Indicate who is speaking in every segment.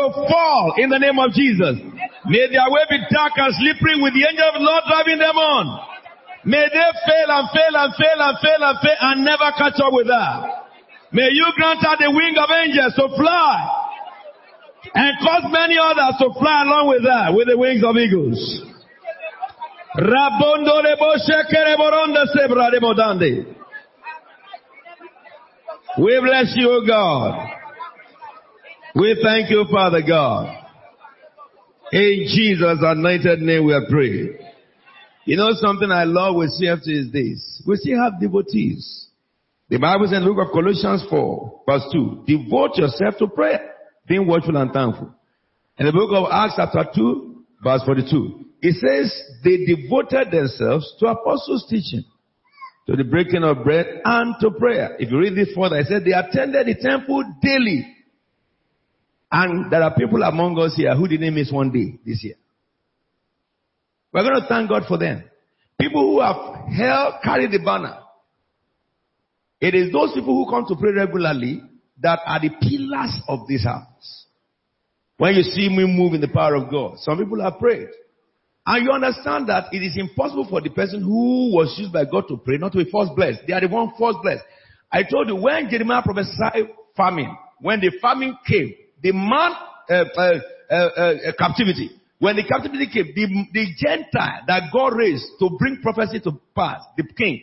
Speaker 1: to fall in the name of Jesus. May their way be dark and slippery with the angel of the Lord driving them on. May they fail and fail and fail and fail and fail and never catch up with her. May you grant her the wing of angels to fly and cause many others to fly along with her with the wings of eagles. Rabondo sebra. We bless you, God. We thank you, Father God. In Jesus' anointed name we are praying. You know something I love with CFT is this. We still have devotees. The Bible says in the book of Colossians 4, verse 2, devote yourself to prayer, being watchful and thankful. In the book of Acts chapter 2, verse 42, it says they devoted themselves to apostles' teaching, to the breaking of bread and to prayer. If you read this further, it said they attended the temple daily. And there are people among us here who didn't miss one day this year. We're going to thank God for them. People who have held, carried the banner. It is those people who come to pray regularly that are the pillars of this house. When you see me move in the power of God, some people have prayed. And you understand that it is impossible for the person who was used by God to pray not to be first blessed. They are the one first blessed. I told you when Jeremiah prophesied famine, when the famine came, the man, uh, uh, uh, uh captivity, when the captivity came, the, the Gentile that God raised to bring prophecy to pass, the king,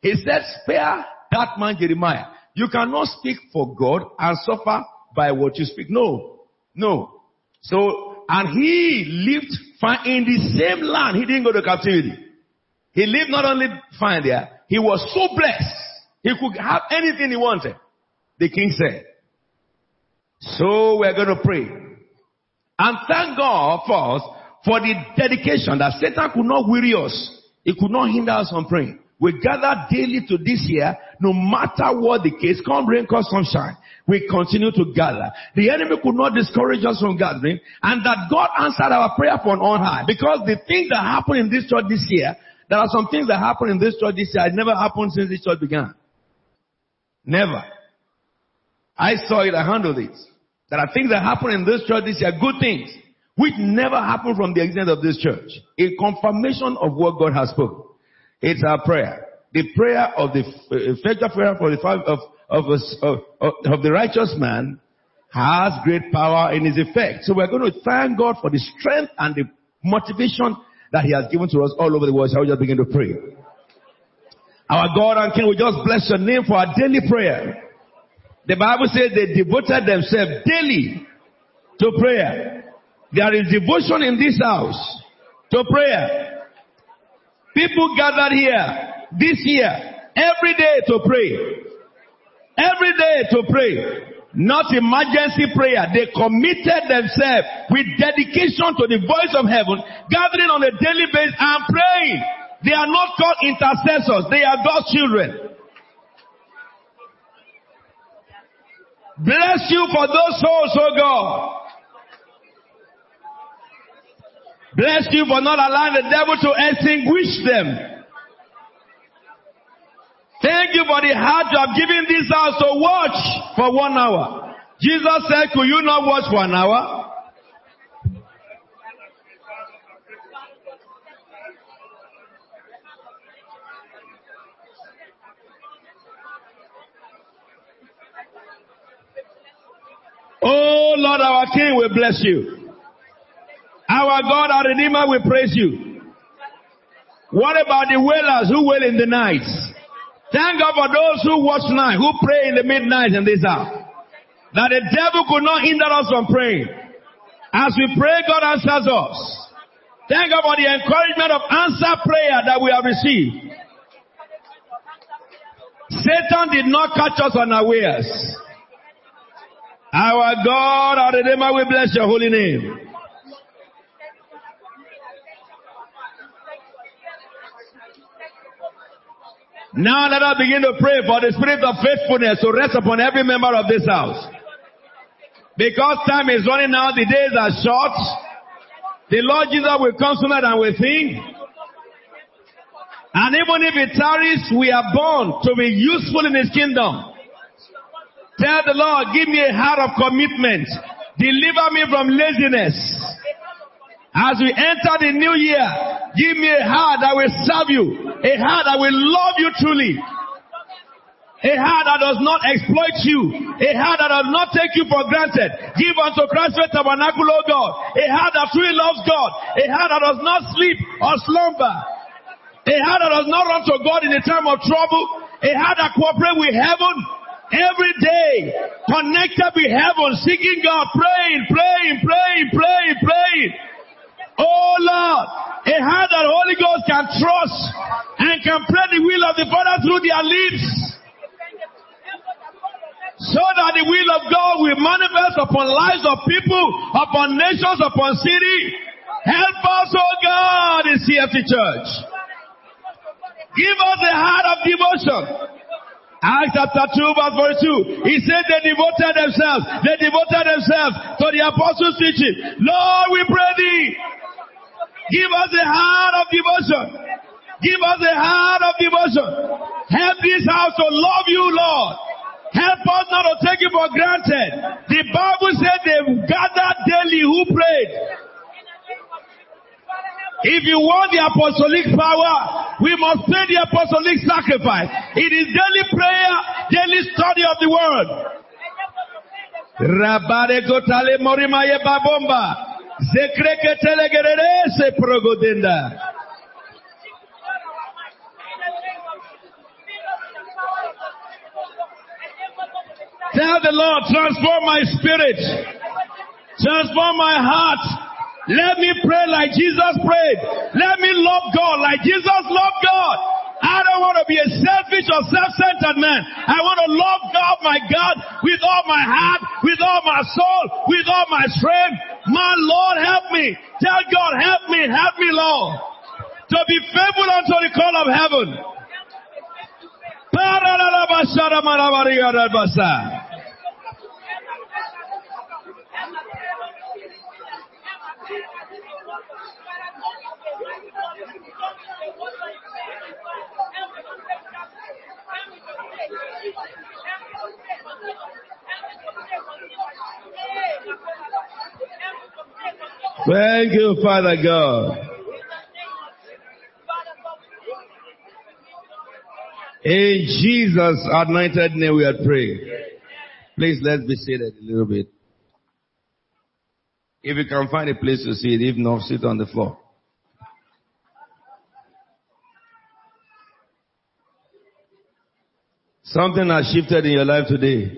Speaker 1: he said, spare that man Jeremiah. You cannot speak for God and suffer by what you speak. No. No. So, and he lived fine in the same land. He didn't go to captivity. He lived not only fine there, he was so blessed. He could have anything he wanted. The king said. So we're going to pray. And thank God first for the dedication that Satan could not weary us. He could not hinder us from praying. We gather daily to this year, no matter what the case, come rain, come sunshine. We continue to gather. The enemy could not discourage us from gathering, and that God answered our prayer from on high. Because the things that happened in this church this year, there are some things that happened in this church this year, it never happened since this church began. Never. I saw it, I handled it. There are things that happen in this church this year, good things, which never happened from the existence of this church. A confirmation of what God has spoken. It's our prayer. The prayer of the uh, effective prayer for the of, of, of, of the righteous man has great power in his effect. So we're going to thank God for the strength and the motivation that he has given to us all over the world. Shall we just begin to pray? Our God and King, we just bless your name for our daily prayer. The Bible says they devoted themselves daily to prayer. There is devotion in this house to prayer. People gathered here this year every day to pray. Every day to pray. Not emergency prayer. They committed themselves with dedication to the voice of heaven, gathering on a daily basis and praying. They are not called intercessors. They are God's children. Bless you for those souls, oh God. Bless you for not allowing the devil to extinguish them. Thank you for the heart you have given this house to watch for one hour. Jesus said, could you not watch for an hour? Oh Lord, our King, we bless you. Our God, our Redeemer, we praise you. What about the wailers who wail in the night? Thank God for those who watch night, who pray in the midnight and this hour. That the devil could not hinder us from praying. As we pray, God answers us. Thank God for the encouragement of answer prayer that we have received. Satan did not catch us unawares. Our God, our Redeemer, we bless your holy name. Now let us begin to pray for the spirit of faithfulness to rest upon every member of this house. Because time is running out, the days are short. The Lord Jesus will come sooner than we think. And even if it tarries, we are born to be useful in His kingdom. Tell the Lord, give me a heart of commitment. Deliver me from laziness. As we enter the new year, give me a heart that will serve you, a heart that will love you truly, a heart that does not exploit you, a heart that does not take you for granted. Give unto Christ faith tabernacle, O God, a heart that truly loves God, a heart that does not sleep or slumber, a heart that does not run to God in a time of trouble, a heart that cooperates with heaven every day, connected with heaven, seeking God, praying, praying, praying, praying, praying. Oh Lord, a heart that Holy Ghost can trust and can pray the will of the Father through their lips. So that the will of God will manifest upon lives of people, upon nations, upon city. Help us, oh God, in CFT Church. Give us a heart of devotion. Acts chapter 2 verse 42. He said they devoted themselves, they devoted themselves to the apostles' teaching. Lord, we pray thee. Give us a heart of devotion. Give us a heart of devotion. Help this house to love you, Lord. Help us not to take it for granted. The Bible said they gathered daily who prayed. If you want the apostolic power, we must pay the apostolic sacrifice. It is daily prayer, daily study of the word. Rabare gotale morimaye babomba. progodenda. Tell the Lord, transform my spirit. Transform my heart. Let me pray like Jesus prayed. Let me love God like Jesus loved God. I don't want to be a selfish or self-centered man. I want to love God, my God, with all my heart, with all my soul, with all my strength. My Lord, help me. Tell God, help me, help me, Lord. To be faithful unto the call of heaven. Thank you, Father God. In Jesus' anointed name we are praying. Please let's be seated a little bit. If you can find a place to sit, if not, sit on the floor. Something has shifted in your life today.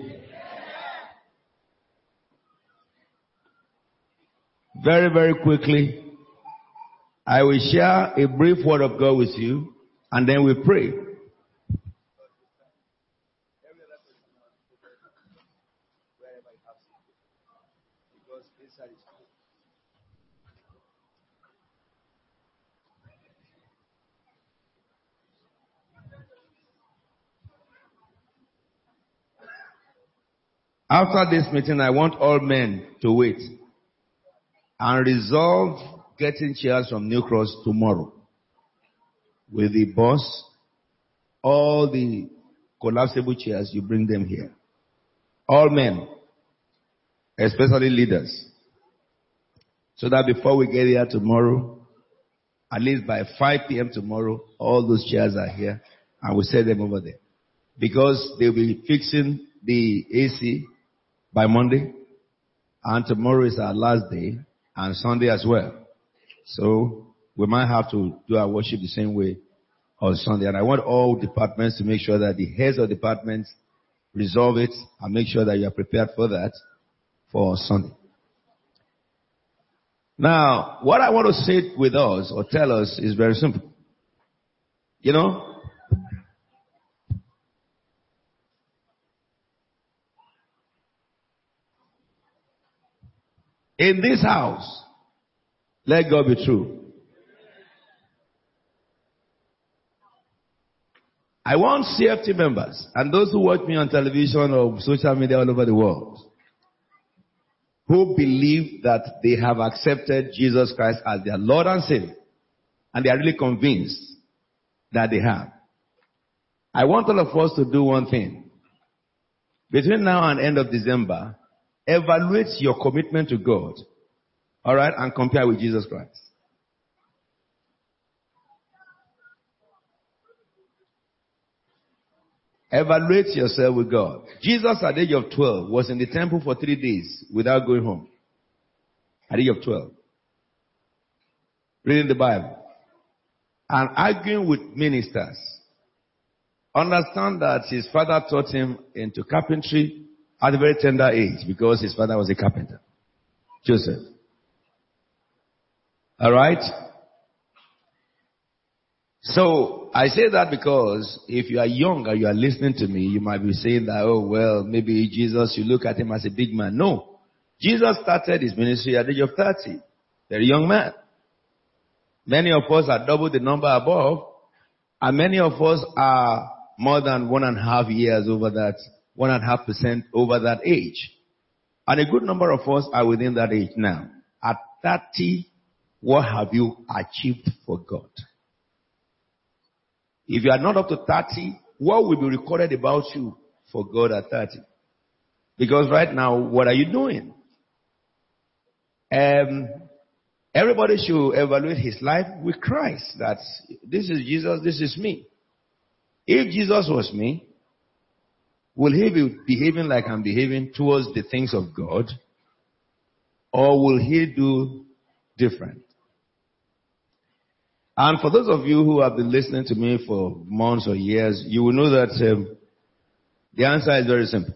Speaker 1: Very, very quickly, I will share a brief word of God with you and then we pray. After this meeting, I want all men to wait and resolve getting chairs from New Cross tomorrow with the boss. All the collapsible chairs, you bring them here. All men, especially leaders. So that before we get here tomorrow, at least by 5 p.m. tomorrow, all those chairs are here and we set them over there. Because they'll be fixing the AC by Monday and tomorrow is our last day and Sunday as well. So we might have to do our worship the same way on Sunday. And I want all departments to make sure that the heads of departments resolve it and make sure that you are prepared for that for Sunday. Now, what I want to say with us or tell us is very simple. You know, in this house, let God be true. I want CFT members and those who watch me on television or social media all over the world who believe that they have accepted Jesus Christ as their Lord and Savior and they are really convinced that they have. I want all of us to do one thing. Between now and end of December, evaluate your commitment to God. Alright, and compare with Jesus Christ. Evaluate yourself with God. Jesus at the age of 12 was in the temple for three days without going home. At the age of 12. Reading the Bible. And arguing with ministers. Understand that his father taught him into carpentry at a very tender age because his father was a carpenter. Joseph. Alright? So, I say that because if you are young and you are listening to me, you might be saying that, oh well, maybe Jesus, you look at him as a big man. No. Jesus started his ministry at the age of 30. Very young man. Many of us are double the number above, and many of us are more than one and a half years over that, one and a half percent over that age. And a good number of us are within that age now. At 30, what have you achieved for God? If you are not up to 30, what will be recorded about you for God at 30? Because right now, what are you doing? Um, everybody should evaluate his life with Christ. That this is Jesus, this is me. If Jesus was me, will he be behaving like I'm behaving towards the things of God? Or will he do different? And for those of you who have been listening to me for months or years, you will know that um, the answer is very simple.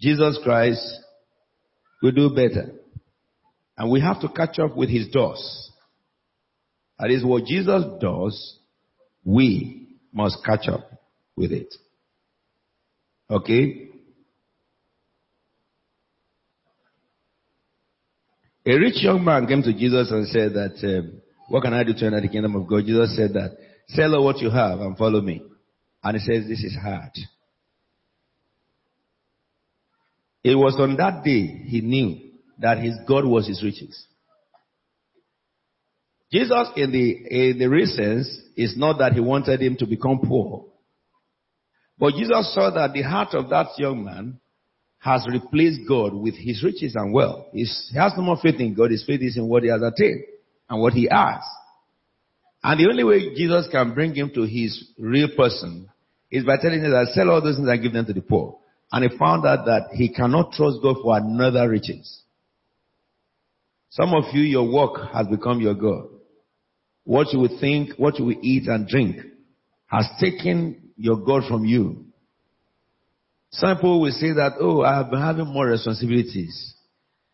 Speaker 1: Jesus Christ will do better. And we have to catch up with his doors. That is what Jesus does, we must catch up with it. Okay? A rich young man came to Jesus and said that, um, what can I do to enter the kingdom of God? Jesus said that, sell all what you have and follow me. And he says, this is hard. It was on that day he knew that his God was his riches. Jesus in the, in the real sense is not that he wanted him to become poor. But Jesus saw that the heart of that young man has replaced God with his riches and wealth. He's, he has no more faith in God. His faith is in what he has attained and what he has. And the only way Jesus can bring him to his real person is by telling him that sell all those things and give them to the poor. And he found out that he cannot trust God for another riches. Some of you, your work has become your God. What you would think, what you will eat and drink has taken your God from you. Some people will say that, oh, I have been having more responsibilities.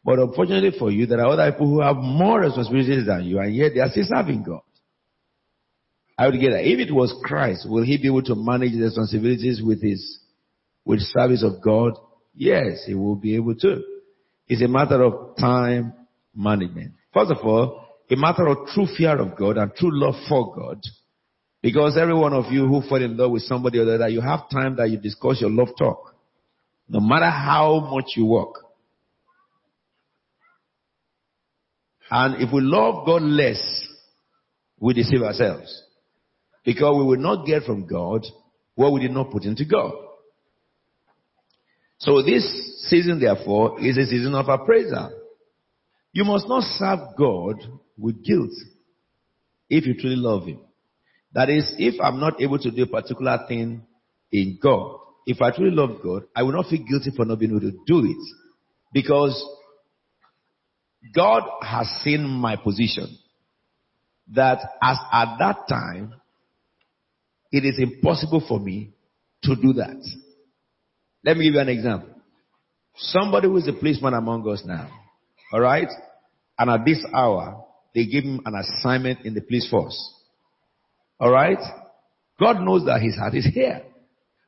Speaker 1: But unfortunately for you, there are other people who have more responsibilities than you, and yet they are still serving God. I would get that. If it was Christ, will he be able to manage the responsibilities with his, with service of God? Yes, he will be able to. It's a matter of time management. First of all, a matter of true fear of God and true love for God. Because every one of you who fall in love with somebody or the other, you have time that you discuss your love talk. No matter how much you work. And if we love God less, we deceive ourselves. Because we will not get from God what we did not put into God. So this season, therefore, is a season of appraisal. You must not serve God with guilt if you truly love Him. That is, if I'm not able to do a particular thing in God, if I truly love God, I will not feel guilty for not being able to do it. Because God has seen my position that as at that time, it is impossible for me to do that. Let me give you an example. Somebody who is a policeman among us now, alright? And at this hour, they give him an assignment in the police force. Alright? God knows that his heart is here.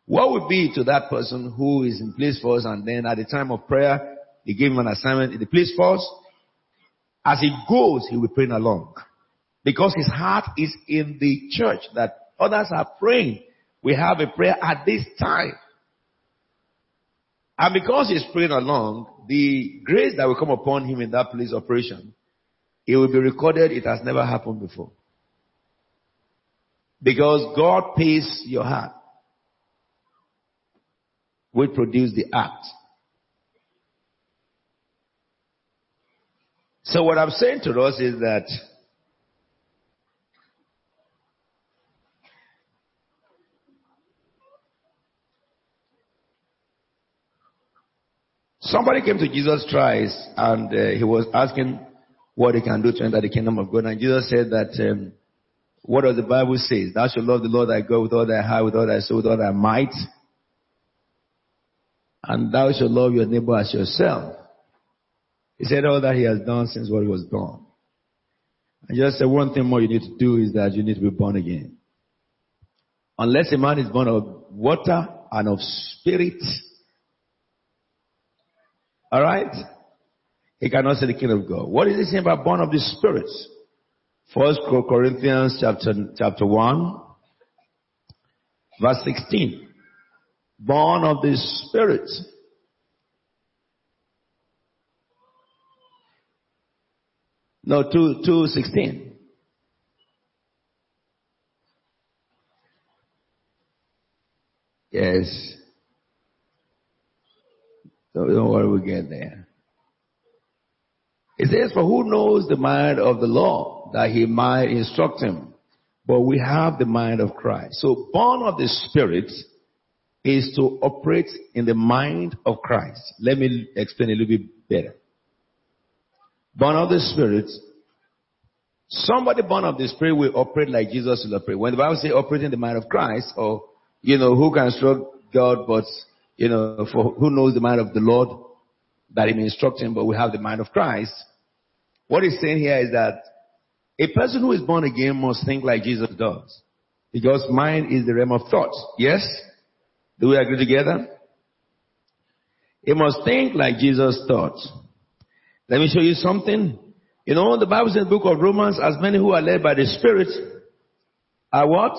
Speaker 1: What would be to that person who is in police force and then at the time of prayer, he gave him an assignment in the police force? As he goes, he will praying along. Because his heart is in the church that others are praying. We have a prayer at this time. And because he's praying along, the grace that will come upon him in that police operation it will be recorded it has never happened before. Because God pays your heart. We produce the act. So what I'm saying to us is that somebody came to Jesus Christ and uh, he was asking what he can do to enter the kingdom of God. And Jesus said that, um, what does the Bible say? Thou shalt love the Lord thy God with all thy heart, with all thy soul, with all thy might. And thou shalt love your neighbor as yourself. He said all that he has done since what he was born. And just said one thing more you need to do is that you need to be born again. Unless a man is born of water and of spirit, alright, he cannot see the kingdom of God. What is he saying about born of the spirit? First Corinthians chapter, chapter 1, verse 16. Born of the spirit. No, 2, 216. Yes. Don't, don't worry, we get there. It says, for who knows the mind of the Lord that he might instruct him? But we have the mind of Christ. So born of the Spirit is to operate in the mind of Christ. Let me explain a little bit better born of the Spirit, somebody born of the Spirit will operate like Jesus will operate. When the Bible says operating the mind of Christ, or, you know, who can instruct God, but, you know, for who knows the mind of the Lord, that he may instruct him, but we have the mind of Christ. What he's saying here is that a person who is born again must think like Jesus does. Because mind is the realm of thoughts. Yes? Do we agree together? He must think like Jesus thought. Let me show you something. You know, the Bible says in the book of Romans, as many who are led by the Spirit are what?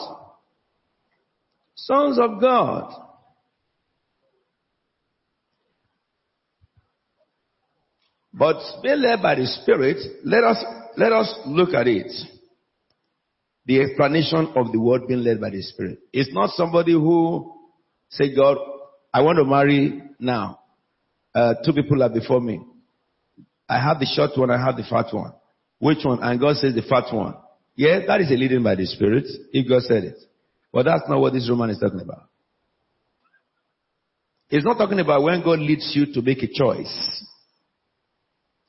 Speaker 1: Sons of God. But being led by the Spirit, let us, let us look at it. The explanation of the word being led by the Spirit. It's not somebody who say, God, I want to marry now. Uh, two people are before me. I have the short one, I have the fat one. Which one? And God says the fat one. Yeah, that is a leading by the Spirit, if God said it. But that's not what this Roman is talking about. It's not talking about when God leads you to make a choice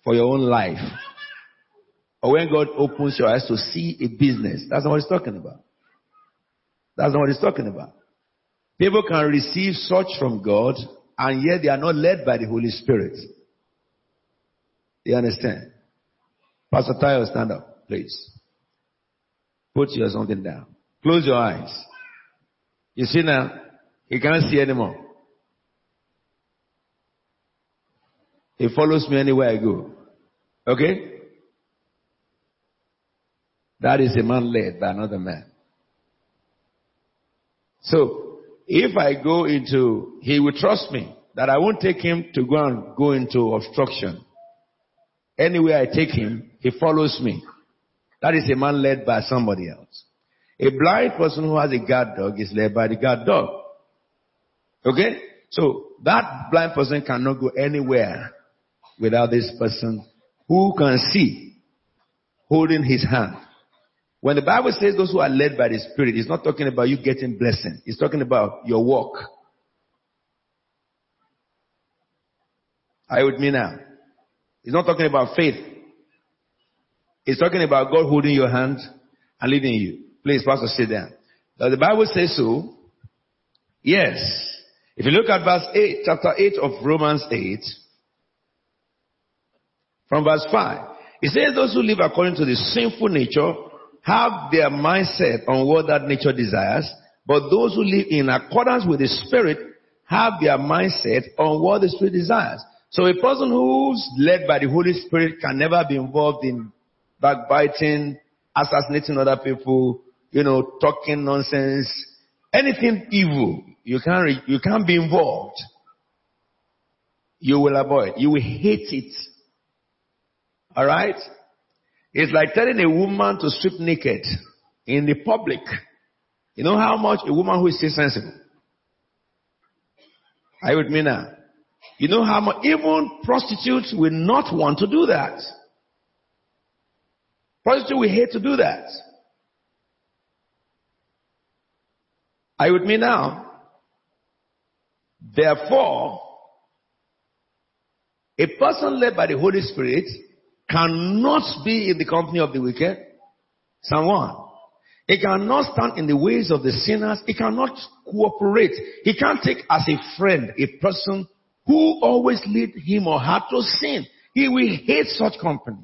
Speaker 1: for your own life. Or when God opens your eyes to see a business. That's not what he's talking about. That's not what he's talking about. People can receive such from God and yet they are not led by the Holy Spirit. You understand? Pastor Tayo, stand up, please. Put your something down. Close your eyes. You see now, he can't see anymore. He follows me anywhere I go. Okay? That is a man led by another man. So, if I go into, he will trust me that I won't take him to go and go into obstruction. Anywhere I take him, he follows me. That is a man led by somebody else. A blind person who has a guard dog is led by the guard dog. Okay? So that blind person cannot go anywhere without this person who can see holding his hand. When the Bible says those who are led by the Spirit, it's not talking about you getting blessing. It's talking about your walk. Are you with me now? He's not talking about faith. He's talking about God holding your hand and leading you. Please, Pastor, sit down. Now, the Bible says so. Yes. If you look at verse 8, chapter 8 of Romans 8, from verse 5, it says those who live according to the sinful nature have their mindset on what that nature desires, but those who live in accordance with the Spirit have their mindset on what the Spirit desires. So a person who's led by the Holy Spirit can never be involved in backbiting, assassinating other people, you know, talking nonsense, anything evil. You can't, re- you can't be involved. You will avoid. You will hate it. Alright? It's like telling a woman to strip naked in the public. You know how much a woman who is still sensible. Are you with me now? You know how much, even prostitutes will not want to do that. Prostitute we hate to do that. Are you with me now? Therefore, a person led by the Holy Spirit cannot be in the company of the wicked. Someone. He cannot stand in the ways of the sinners. He cannot cooperate. He can't take as a friend a person who always lead him or her to sin. He will hate such company.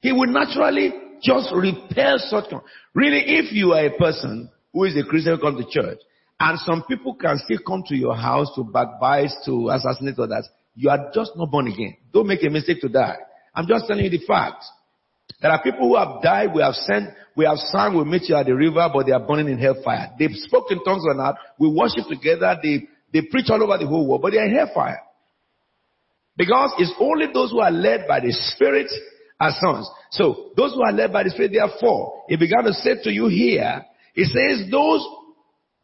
Speaker 1: He will naturally just repel such company. Really, if you are a person who is a Christian who comes to church, and some people can still come to your house to backbite, to assassinate others, you are just not born again. Don't make a mistake to die. I'm just telling you the fact. There are people who have died, we have sent, we have sung, we meet you at the river, but they are burning in hellfire. They've spoken tongues or not, we worship together, they, they preach all over the whole world, but they are in hellfire. Because it's only those who are led by the Spirit are sons. So, those who are led by the Spirit, therefore, he began to say to you here, he says, those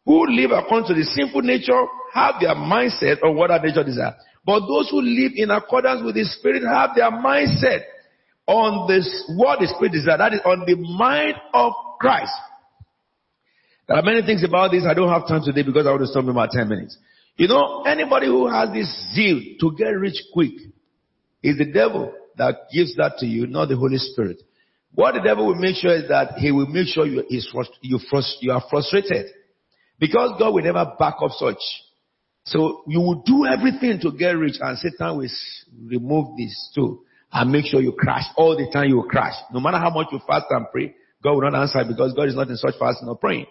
Speaker 1: who live according to the sinful nature have their mindset on what our nature desires. But those who live in accordance with the Spirit have their mindset on this, what the Spirit desires. That is on the mind of Christ. There are many things about this. I don't have time today because I want to stop in about 10 minutes. You know, anybody who has this zeal to get rich quick is the devil that gives that to you, not the Holy Spirit. What the devil will make sure is that he will make sure you, you, you are frustrated. Because God will never back up such. So you will do everything to get rich and Satan will remove this too and make sure you crash. All the time you will crash. No matter how much you fast and pray, God will not answer because God is not in such fasting or praying.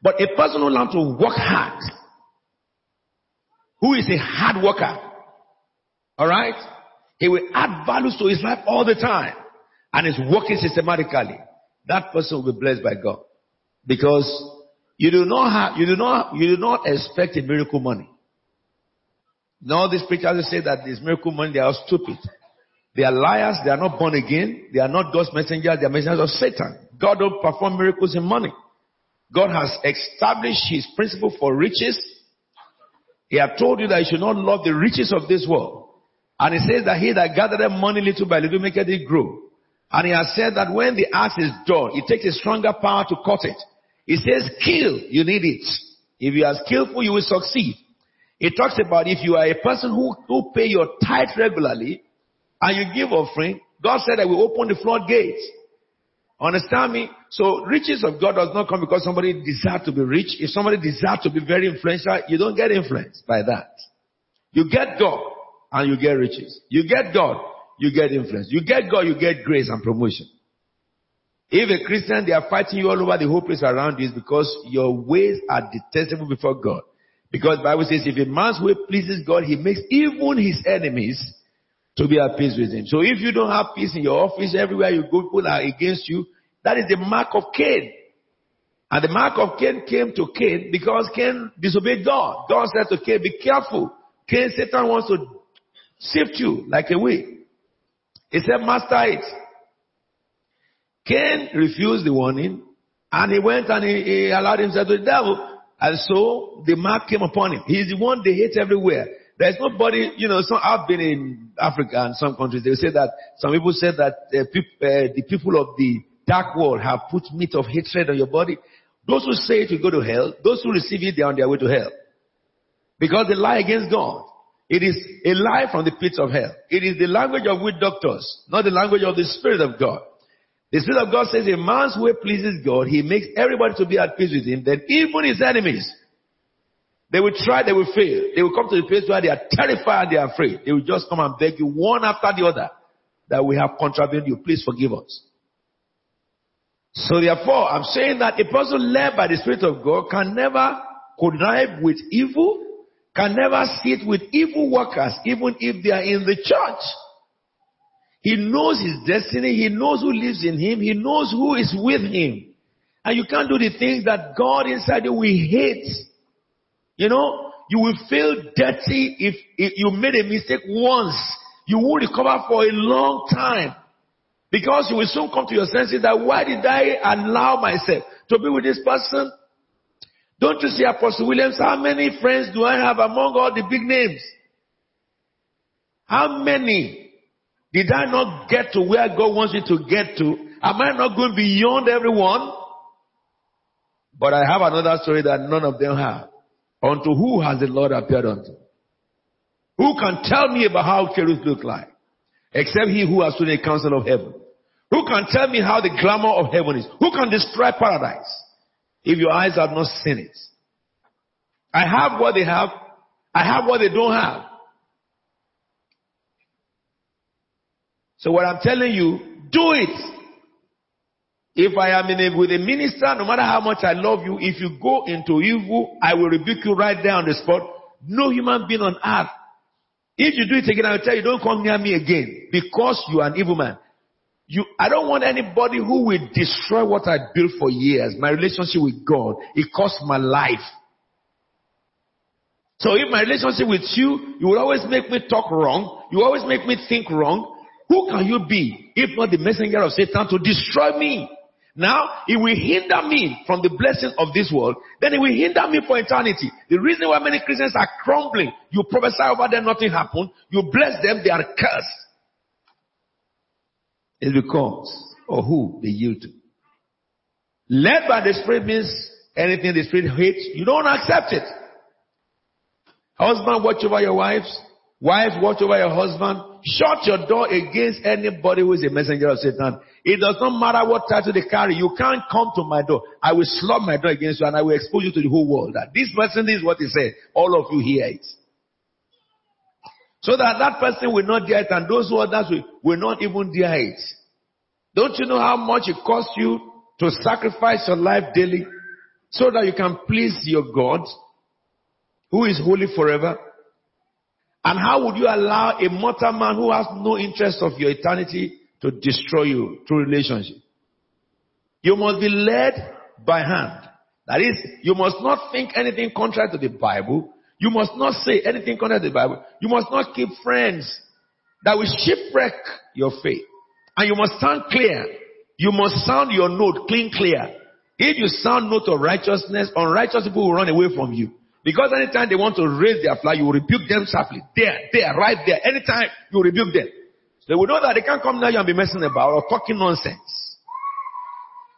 Speaker 1: But a person who learns to work hard, who is a hard worker, alright? He will add values to his life all the time and is working systematically. That person will be blessed by God. Because you do not have, you do not, you do not expect a miracle money. Now these preachers say that this miracle money, they are stupid. They are liars. They are not born again. They are not God's messengers. They are messengers of Satan. God don't perform miracles in money. God has established his principle for riches. He has told you that you should not love the riches of this world. And he says that he that gathered money little by little maketh it grow. And he has said that when the axe is dull, it takes a stronger power to cut it. He says kill, you need it. If you are skillful, you will succeed. It talks about if you are a person who, who pay your tithe regularly and you give offering, God said that we open the floodgates. Understand me? So riches of God does not come because somebody desires to be rich. If somebody desires to be very influential, you don't get influenced by that. You get God and you get riches. You get God, you get influence. You get God, you get grace and promotion. If a Christian, they are fighting you all over the whole place around you is because your ways are detestable before God. Because Bible says if a man's way pleases God, he makes even his enemies to be at peace with him. So if you don't have peace in your office, everywhere you go, people are against you. That is the mark of Cain. And the mark of Cain came to Cain because Cain disobeyed God. God said to Cain, be careful. Cain, Satan wants to sift you like a wheat. He said, master it. Cain refused the warning and he went and he, he allowed himself to the devil. And so the mark came upon him. He's the one they hate everywhere. There's nobody, you know, some, I've been in Africa and some countries, they say that, some people say that uh, uh, the people of the dark world have put meat of hatred on your body. Those who say it will go to hell, those who receive it, they're on their way to hell. Because they lie against God. It is a lie from the pits of hell. It is the language of witch doctors, not the language of the Spirit of God. The Spirit of God says a man's way pleases God. He makes everybody to be at peace with him. Then even his enemies, they will try, they will fail. They will come to the place where they are terrified, they are afraid. They will just come and beg you one after the other that we have contravened you. Please forgive us. So therefore, I'm saying that a person led by the Spirit of God can never connive with evil, can never sit with evil workers, even if they are in the church. He knows his destiny. He knows who lives in him. He knows who is with him. And you can't do the things that God inside you will hate. You know, you will feel dirty if, if you made a mistake once. You will recover for a long time. Because you will soon come to your senses that why did I allow myself to be with this person? Don't you see Apostle Williams? How many friends do I have among all the big names? How many? Did I not get to where God wants me to get to? Am I not going beyond everyone? But I have another story that none of them have. Unto who has the Lord appeared unto? Who can tell me about how cherubs look like? Except he who has in the council of heaven. Who can tell me how the glamour of heaven is? Who can describe paradise? If your eyes have not seen it. I have what they have. I have what they don't have. So what I'm telling you, do it. If I am in a, with a minister, no matter how much I love you, if you go into evil, I will rebuke you right there on the spot. No human being on earth. If you do it again, I will tell you, don't come near me again because you are an evil man. You, I don't want anybody who will destroy what I built for years, my relationship with God. It cost my life. So if my relationship with you, you will always make me talk wrong. You always make me think wrong. Who can you be if not the messenger of Satan to destroy me? Now, it will hinder me from the blessings of this world. Then it will hinder me for eternity. The reason why many Christians are crumbling, you prophesy over them, nothing happened. You bless them, they are cursed. It's because of who they yield to. Led by the Spirit means anything the Spirit hates, you don't accept it. Husband, watch over your wives. Wife, watch over your husband. Shut your door against anybody who is a messenger of Satan. It does not matter what title they carry. You can't come to my door. I will slap my door against you and I will expose you to the whole world. That this person is what he said. All of you hear it. So that that person will not dare it and those who others will, will not even dare it. Don't you know how much it costs you to sacrifice your life daily so that you can please your God who is holy forever? And how would you allow a mortal man who has no interest of your eternity to destroy you through relationship? You must be led by hand. That is, you must not think anything contrary to the Bible. You must not say anything contrary to the Bible. You must not keep friends that will shipwreck your faith. And you must sound clear. You must sound your note clean clear. If you sound note of righteousness, unrighteous people will run away from you. Because anytime they want to raise their flag, you rebuke them sharply. There, there, right there. Anytime you rebuke them. They will know that they can't come you and be messing about or talking nonsense.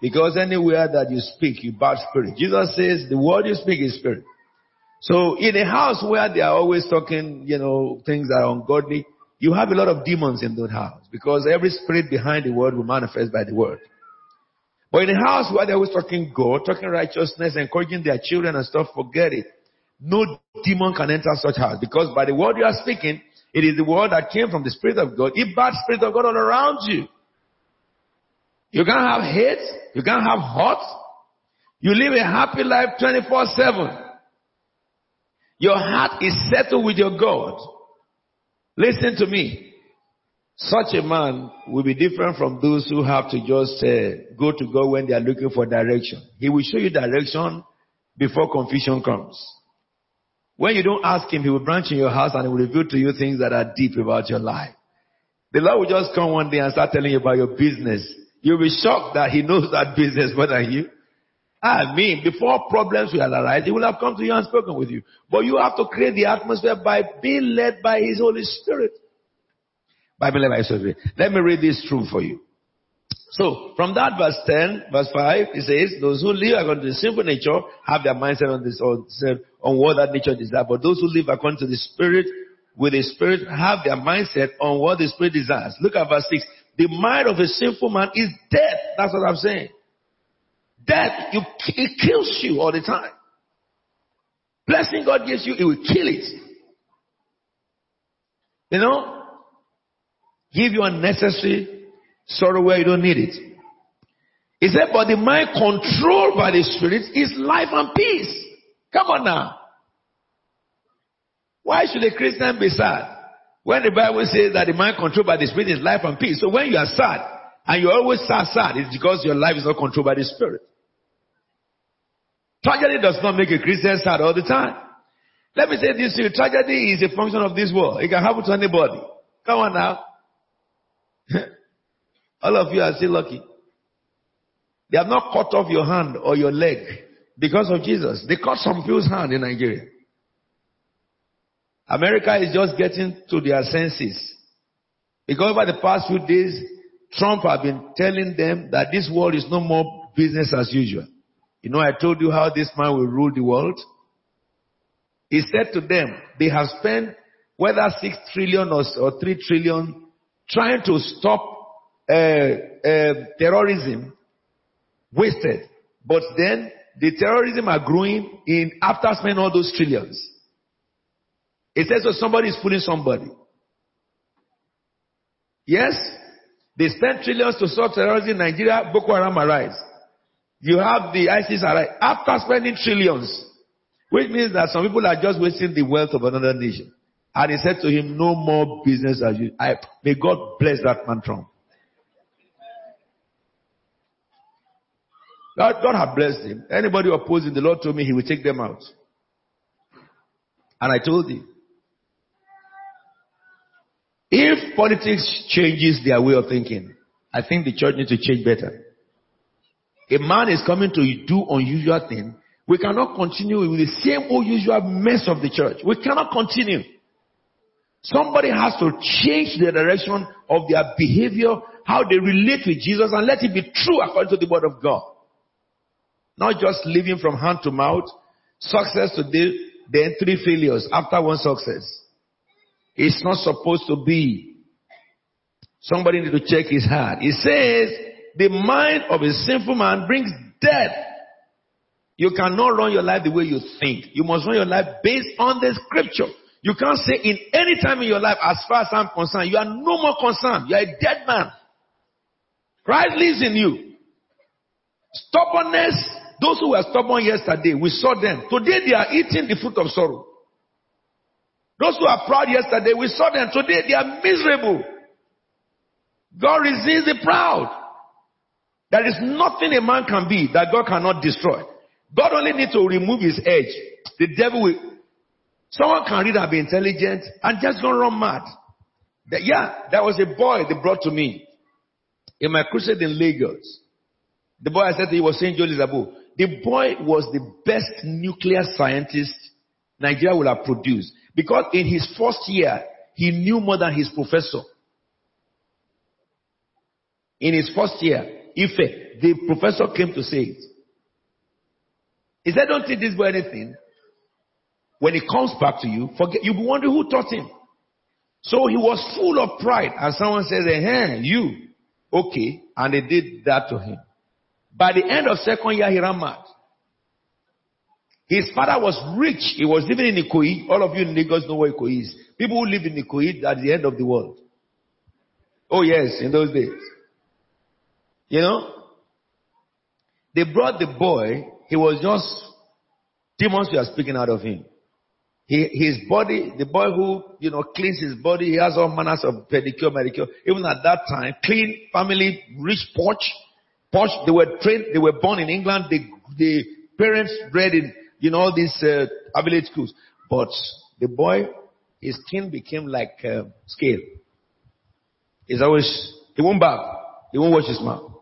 Speaker 1: Because anywhere that you speak, you bad spirit. Jesus says the word you speak is spirit. So in a house where they are always talking, you know, things that are ungodly, you have a lot of demons in that house because every spirit behind the word will manifest by the word. But in a house where they're always talking God, talking righteousness, encouraging their children and stuff, forget it. No demon can enter such house because by the word you are speaking, it is the word that came from the Spirit of God. If bad Spirit of God all around you, you can't have hate, you can't have hurt. You live a happy life 24-7. Your heart is settled with your God. Listen to me. Such a man will be different from those who have to just uh, go to God when they are looking for direction. He will show you direction before confusion comes. When you don't ask him, he will branch in your house and he will reveal to you things that are deep about your life. The Lord will just come one day and start telling you about your business. You'll be shocked that he knows that business more than you. I mean, before problems will arise, he will have come to you and spoken with you. But you have to create the atmosphere by being led by his Holy Spirit. By being led by his Holy Spirit. Let me read this truth for you. So, from that verse 10, verse 5, it says, those who live according to the simple nature have their mindset on this, on, on what that nature desires. But those who live according to the Spirit, with the Spirit, have their mindset on what the Spirit desires. Look at verse 6. The mind of a sinful man is death. That's what I'm saying. Death, you, it kills you all the time. Blessing God gives you, it will kill it. You know? Give you unnecessary sorrow where you don't need it. He said, but the mind controlled by the Spirit is life and peace. Come on now. Why should a Christian be sad? When the Bible says that the mind controlled by the Spirit is life and peace. So when you are sad, and you're always sad, sad, it's because your life is not controlled by the Spirit. Tragedy does not make a Christian sad all the time. Let me say this to you. Tragedy is a function of this world. It can happen to anybody. Come on now. All of you are still lucky. They have not cut off your hand or your leg because of Jesus. They cut some people's hand in Nigeria. America is just getting to their senses. Because over the past few days, Trump have been telling them that this world is no more business as usual. You know, I told you how this man will rule the world. He said to them, they have spent whether six trillion or, or three trillion trying to stop uh, uh, terrorism wasted. But then the terrorism are growing in after spending all those trillions. It says so somebody is fooling somebody. Yes, they spend trillions to stop terrorism in Nigeria, Boko Haram arise. You have the ISIS arise. After spending trillions, which means that some people are just wasting the wealth of another nation. And he said to him, no more business as you. I, may God bless that man Trump. God, God has blessed him. Anybody opposing, the Lord told me he will take them out. And I told him, if politics changes their way of thinking, I think the church needs to change better. A man is coming to do unusual thing. We cannot continue with the same old usual mess of the church. We cannot continue. Somebody has to change the direction of their behavior, how they relate with Jesus, and let it be true according to the word of God. Not just living from hand to mouth, success today, then three failures after one success. It's not supposed to be. Somebody need to check his heart. He says, the mind of a sinful man brings death. You cannot run your life the way you think. You must run your life based on the scripture. You can't say in any time in your life, as far as I'm concerned, you are no more concerned. You are a dead man. Christ lives in you. Stubbornness, those who were stubborn yesterday, we saw them. Today they are eating the fruit of sorrow. Those who are proud yesterday, we saw them. Today they are miserable. God resists the proud. There is nothing a man can be that God cannot destroy. God only needs to remove his edge. The devil will, someone can read and be intelligent and just go run mad. Yeah, there was a boy they brought to me in my crusade in Lagos. The boy I said he was saying Joel Zabu. The boy was the best nuclear scientist Nigeria will have produced. Because in his first year, he knew more than his professor. In his first year, if the professor came to say it. He said, don't teach this boy anything. When he comes back to you, forget, you'll be wondering who taught him. So he was full of pride and someone says, hey, you. Okay. And they did that to him. By the end of second year, he ran mad. His father was rich. He was living in Ikoyi. All of you in Lagos know where Ikoyi is. People who live in Ikoyi are the end of the world. Oh yes, in those days. You know? They brought the boy. He was just, demons were speaking out of him. He, his body, the boy who, you know, cleans his body, he has all manners of pedicure, manicure. Even at that time, clean family, rich porch, porch. They were trained, they were born in England. The, the parents bred in you know, these uh, village schools. But the boy, his skin became like uh, scale. He's always, he won't bow. He won't wash his mouth.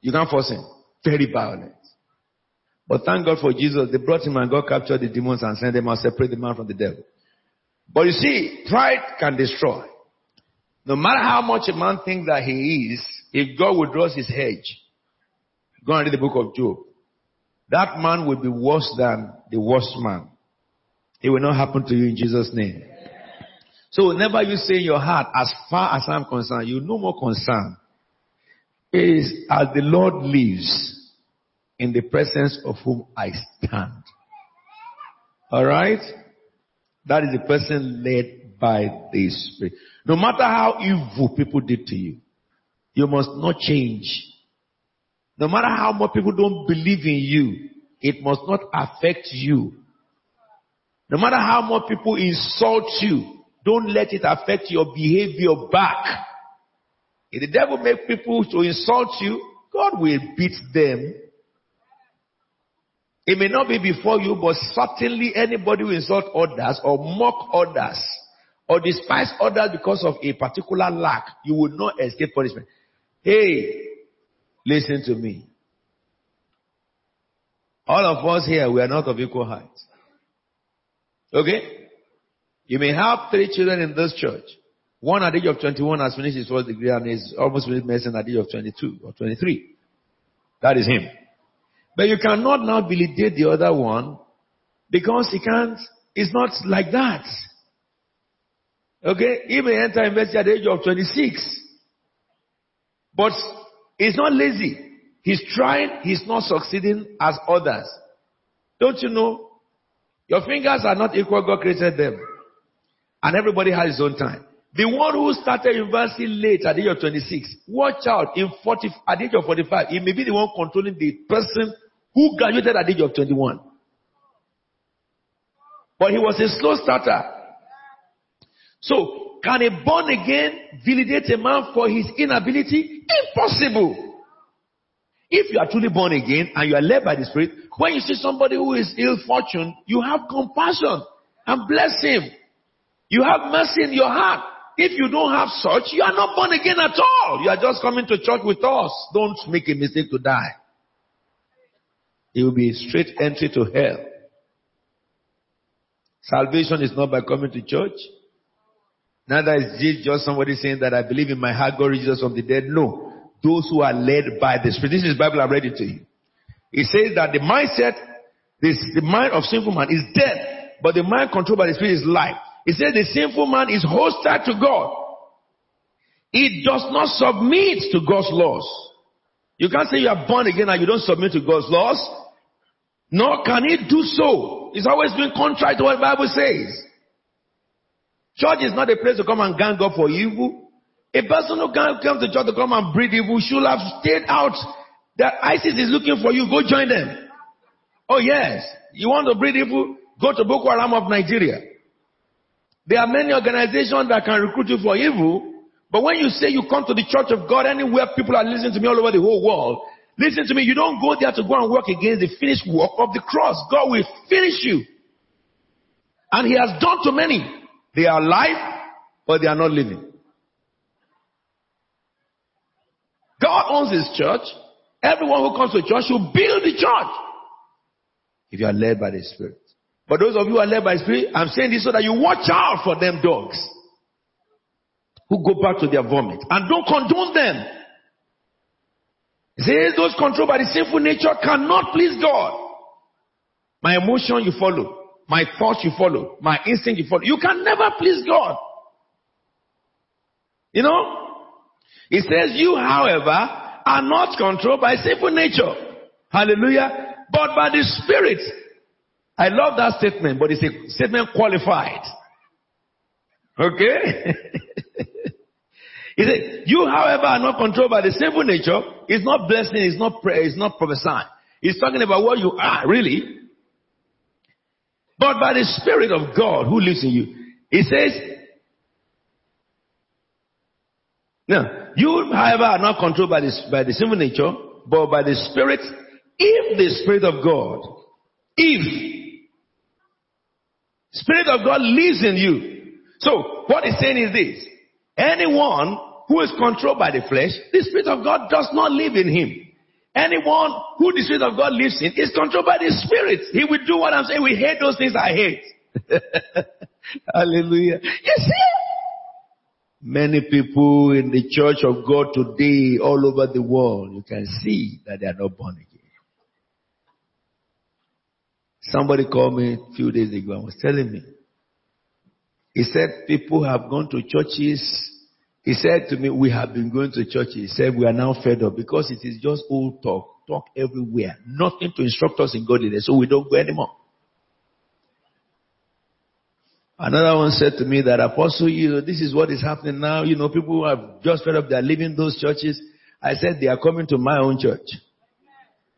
Speaker 1: You can't force him. Very violent. But thank God for Jesus. They brought him and God captured the demons and sent them and separate the man from the devil. But you see, pride can destroy. No matter how much a man thinks that he is, if God withdraws his hedge, go and read the book of Job. That man will be worse than the worst man. It will not happen to you in Jesus' name. So whenever you say in your heart, as far as I'm concerned, you no more concern. It is as the Lord lives in the presence of whom I stand. Alright? That is the person led by the Spirit. No matter how evil people did to you, you must not change no matter how much people don't believe in you, it must not affect you. No matter how much people insult you, don't let it affect your behavior back. If the devil make people to insult you, God will beat them. It may not be before you, but certainly anybody who insult others or mock others or despise others because of a particular lack, you will not escape punishment. Hey, Listen to me. All of us here, we are not of equal height. Okay? You may have three children in this church. One at the age of 21 has finished his first degree and is almost finished medicine at the age of 22 or 23. That is him. But you cannot now validate the other one because he can't, it's not like that. Okay? He may enter university at the age of 26. But he's not lazy. He's trying, he's not succeeding as others. Don't you know? Your fingers are not equal, God created them. And everybody has his own time. The one who started university late at the age of 26, watch out, in 40, at the age of 45, he may be the one controlling the person who graduated at the age of 21. But he was a slow starter. So, can a born again validate a man for his inability? Impossible. If you are truly born again and you are led by the Spirit, when you see somebody who is ill fortune, you have compassion and bless him. You have mercy in your heart. If you don't have such, you are not born again at all. You are just coming to church with us. Don't make a mistake to die. It will be a straight entry to hell. Salvation is not by coming to church. Neither is this just somebody saying that I believe in my heart God raised Jesus from the dead. No. Those who are led by the Spirit. This is Bible I've read it to you. It says that the mindset, this, the mind of sinful man is death, but the mind controlled by the Spirit is life. It says the sinful man is hostile to God. It does not submit to God's laws. You can't say you are born again and you don't submit to God's laws. Nor can it do so. It's always been contrary to what the Bible says. Church is not a place to come and gang up for evil. A person who can't come to church to come and breed evil should have stayed out. That ISIS is looking for you. Go join them. Oh yes. You want to breed evil? Go to Boko Haram of Nigeria. There are many organizations that can recruit you for evil, but when you say you come to the church of God anywhere people are listening to me all over the whole world, listen to me, you don't go there to go and work against the finished work of the cross. God will finish you. And He has done to many. They are alive, but they are not living. God owns His church. Everyone who comes to church should build the church. If you are led by the Spirit. But those of you who are led by Spirit, I'm saying this so that you watch out for them dogs who go back to their vomit and don't condone them. Those controlled by the sinful nature cannot please God. My emotion you follow. My thoughts you follow. My instinct you follow. You can never please God. You know? He says you, however, are not controlled by sinful nature. Hallelujah. But by the Spirit I love that statement, but it's a statement qualified. Okay? he said, you however are not controlled by the sinful nature. It's not blessing, it's not prayer, it's not prophesying. He's talking about what you are, really. But by the Spirit of God who lives in you. He says, now, you, however, are not controlled by, this, by the sinful nature, but by the Spirit, if the Spirit of God, if Spirit of God lives in you. So, what he's saying is this. Anyone who is controlled by the flesh, the Spirit of God does not live in him. Anyone who the Spirit of God lives in is controlled by the Spirit. He will do what I'm saying. We hate those things I hate. Hallelujah. You see? Many people in the church of God today, all over the world, you can see that they are not born again. Somebody called me a few days ago and was telling me. He said people have gone to churches. He said to me, we have been going to church. He said we are now fed up because it is just old talk, talk everywhere. Nothing to instruct us in godliness, so we don't go anymore. Another one said to me that apostle, you know, this is what is happening now. You know, people have just fed up, they are leaving those churches. I said they are coming to my own church.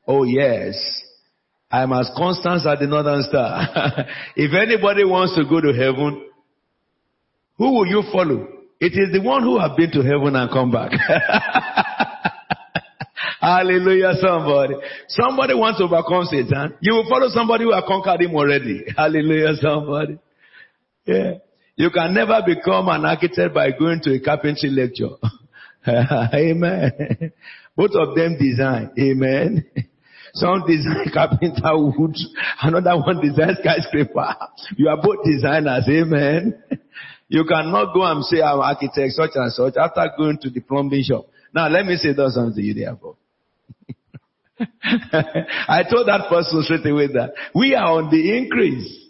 Speaker 1: Oh yes. I'm as constant as the northern star. if anybody wants to go to heaven, who will you follow? It is the one who have been to heaven and come back. Hallelujah, somebody. Somebody wants to overcome Satan. You will follow somebody who has conquered him already. Hallelujah, somebody. Yeah. You can never become an architect by going to a carpentry lecture. Amen. Both of them design. Amen. Some design carpenter wood, another one design skyscraper. You are both designers, amen. You cannot go and say I'm architect such and such after going to the plumbing shop. Now let me say that something to you therefore. I told that person straight away that we are on the increase.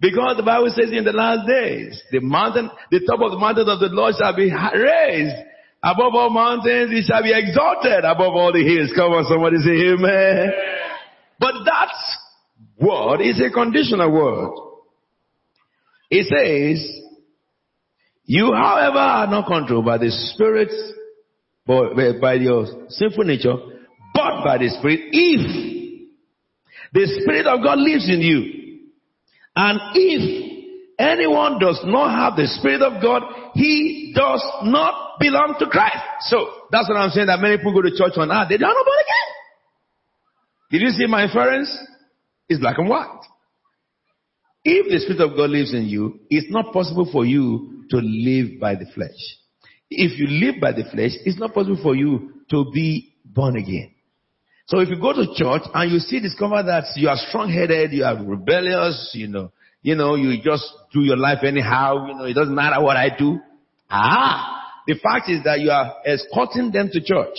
Speaker 1: Because the Bible says in the last days, the mountain, the top of the mountain of the Lord shall be raised. Above all mountains, it shall be exalted above all the hills. Come on, somebody say amen. But that word is a conditional word. It says, you, however, are not controlled by the Spirit, by, by your sinful nature, but by the Spirit, if the Spirit of God lives in you. And if anyone does not have the Spirit of God, he does not belong to Christ. So, that's what I'm saying that many people go to church on earth, they don't know born again. Did you see my inference? It's black and white. If the Spirit of God lives in you, it's not possible for you to live by the flesh. If you live by the flesh, it's not possible for you to be born again. So if you go to church and you see, discover that you are strong-headed, you are rebellious, you know, you know, you just do your life anyhow, you know, it doesn't matter what I do. Ah, the fact is that you are escorting them to church.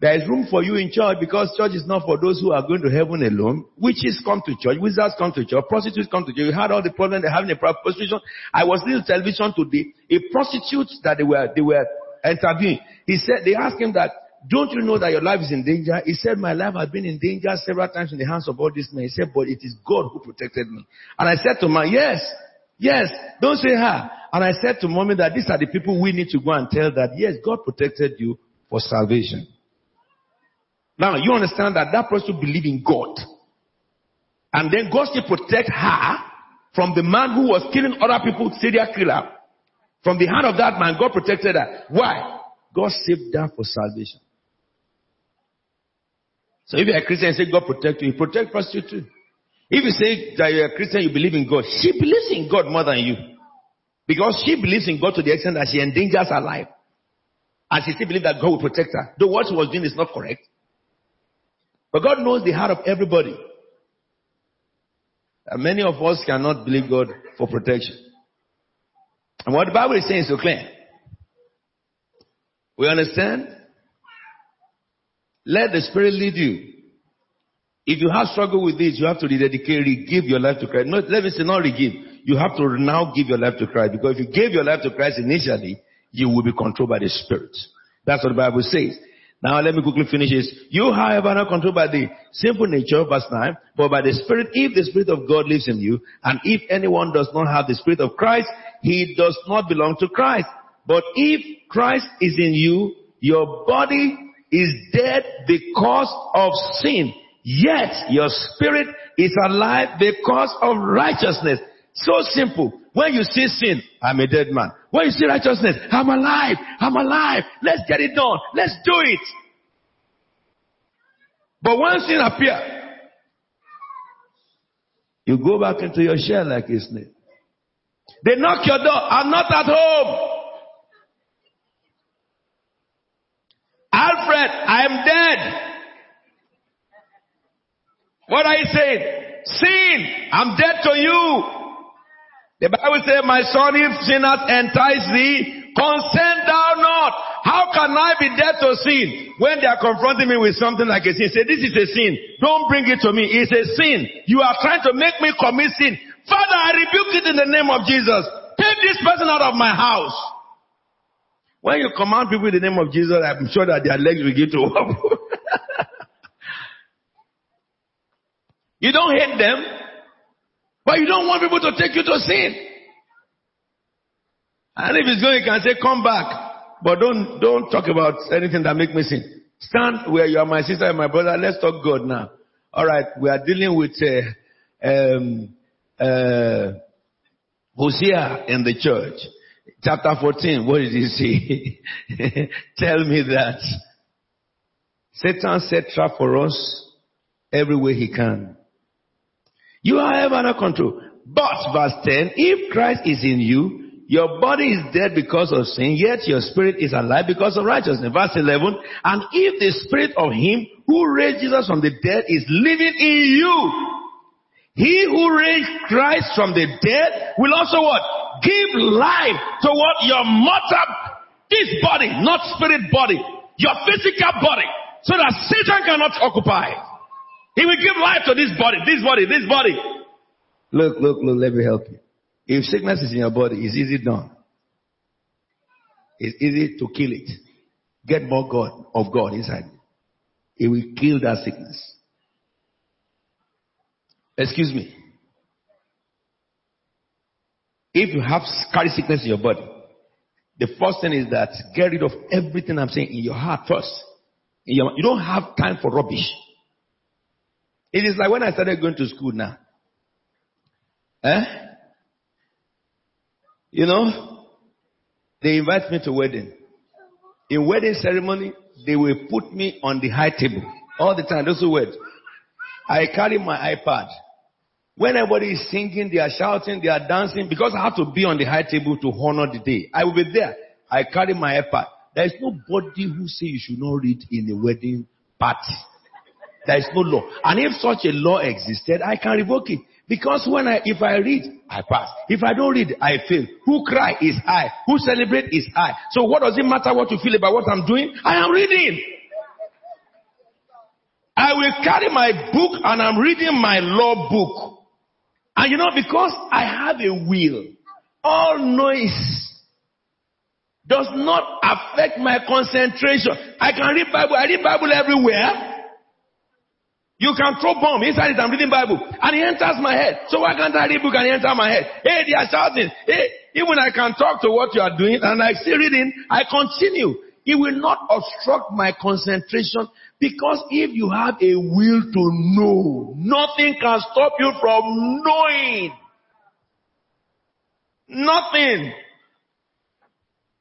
Speaker 1: There is room for you in church because church is not for those who are going to heaven alone. Witches come to church, wizards come to church, prostitutes come to church. You had all the problems they're having a prostitution. I was listening to television today. A prostitute that they were, they were interviewing. He said, they asked him that, don't you know that your life is in danger? He said, my life has been in danger several times in the hands of all these men. He said, but it is God who protected me. And I said to him, yes, yes, don't say her. And I said to mommy that these are the people we need to go and tell that, yes, God protected you for salvation. Now you understand that that person believed in God. And then God still protect her from the man who was killing other people, serial killer. From the hand of that man, God protected her. Why? God saved her for salvation. So if you're a Christian and say God protect you, He protect prostitute too. If you say that you're a Christian, you believe in God, she believes in God more than you. Because she believes in God to the extent that she endangers her life. And she still believes that God will protect her. Though what she was doing is not correct. But God knows the heart of everybody. And many of us cannot believe God for protection. And what the Bible is saying is so clear. We understand? Let the Spirit lead you. If you have struggle with this, you have to rededicate, give your life to Christ. Not, let me say not give. You have to now give your life to Christ. Because if you gave your life to Christ initially, you will be controlled by the Spirit. That's what the Bible says. Now let me quickly finish this. You, however, are not controlled by the simple nature, verse 9, but by the Spirit, if the Spirit of God lives in you, and if anyone does not have the Spirit of Christ, he does not belong to Christ. But if Christ is in you, your body is dead because of sin, yet your spirit is alive because of righteousness. So simple. When you see sin, I'm a dead man. When you see righteousness, I'm alive. I'm alive. Let's get it done. Let's do it. But when sin appear, you go back into your shell like a snake. They knock your door. I'm not at home. Alfred, I am dead. What are you saying? Sin, I'm dead to you. The Bible says, my son, if sinners entice thee, consent thou not. How can I be dead to sin when they are confronting me with something like a sin? Say, this is a sin. Don't bring it to me. It's a sin. You are trying to make me commit sin. Father, I rebuke it in the name of Jesus. Take this person out of my house. When you command people in the name of Jesus, I'm sure that their legs will get to wobble. you don't hate them. But you don't want people to take you to sin. And if it's going, you can say, come back. But don't, don't talk about anything that make me sin. Stand where you are my sister and my brother. Let's talk God now. Alright, we are dealing with, uh, um, uh, Hosea in the church. Chapter 14, what did he say? Tell me that. Satan set trap for us every way he can. You are ever under control. But, verse 10, if Christ is in you, your body is dead because of sin, yet your spirit is alive because of righteousness. Verse 11, and if the spirit of him who raised Jesus from the dead is living in you, He who raised Christ from the dead will also what? Give life to what? Your mortal, this body, not spirit body, your physical body, so that Satan cannot occupy. He will give life to this body, this body, this body. Look, look, look, let me help you. If sickness is in your body, it's easy done. It's easy to kill it. Get more God of God inside. It will kill that sickness. Excuse me. If you have carry sickness in your body, the first thing is that get rid of everything I'm saying in your heart first. Your, you don't have time for rubbish. It is like when I started going to school now. Eh? You know, they invite me to wedding. In wedding ceremony, they will put me on the high table all the time. Those who wed. I carry my iPad. When everybody is singing, they are shouting, they are dancing, because I have to be on the high table to honor the day. I will be there. I carry my iPad. There is nobody who say you should not read in a wedding party. There is no law. And if such a law existed, I can revoke it. Because when I, if I read, I pass. If I don't read, I fail. Who cry is I. Who celebrate is I. So what does it matter what you feel about what I'm doing? I am reading. I will carry my book and I'm reading my law book. And you know, because I have a will, all noise does not affect my concentration. I can read Bible. I read Bible everywhere. You can throw bomb inside it. I'm reading Bible, and it enters my head. So why can't I read book and enter my head? Hey, they are shouting. Hey, even I can talk to what you are doing, and I still reading. I continue. It will not obstruct my concentration because if you have a will to know, nothing can stop you from knowing. Nothing.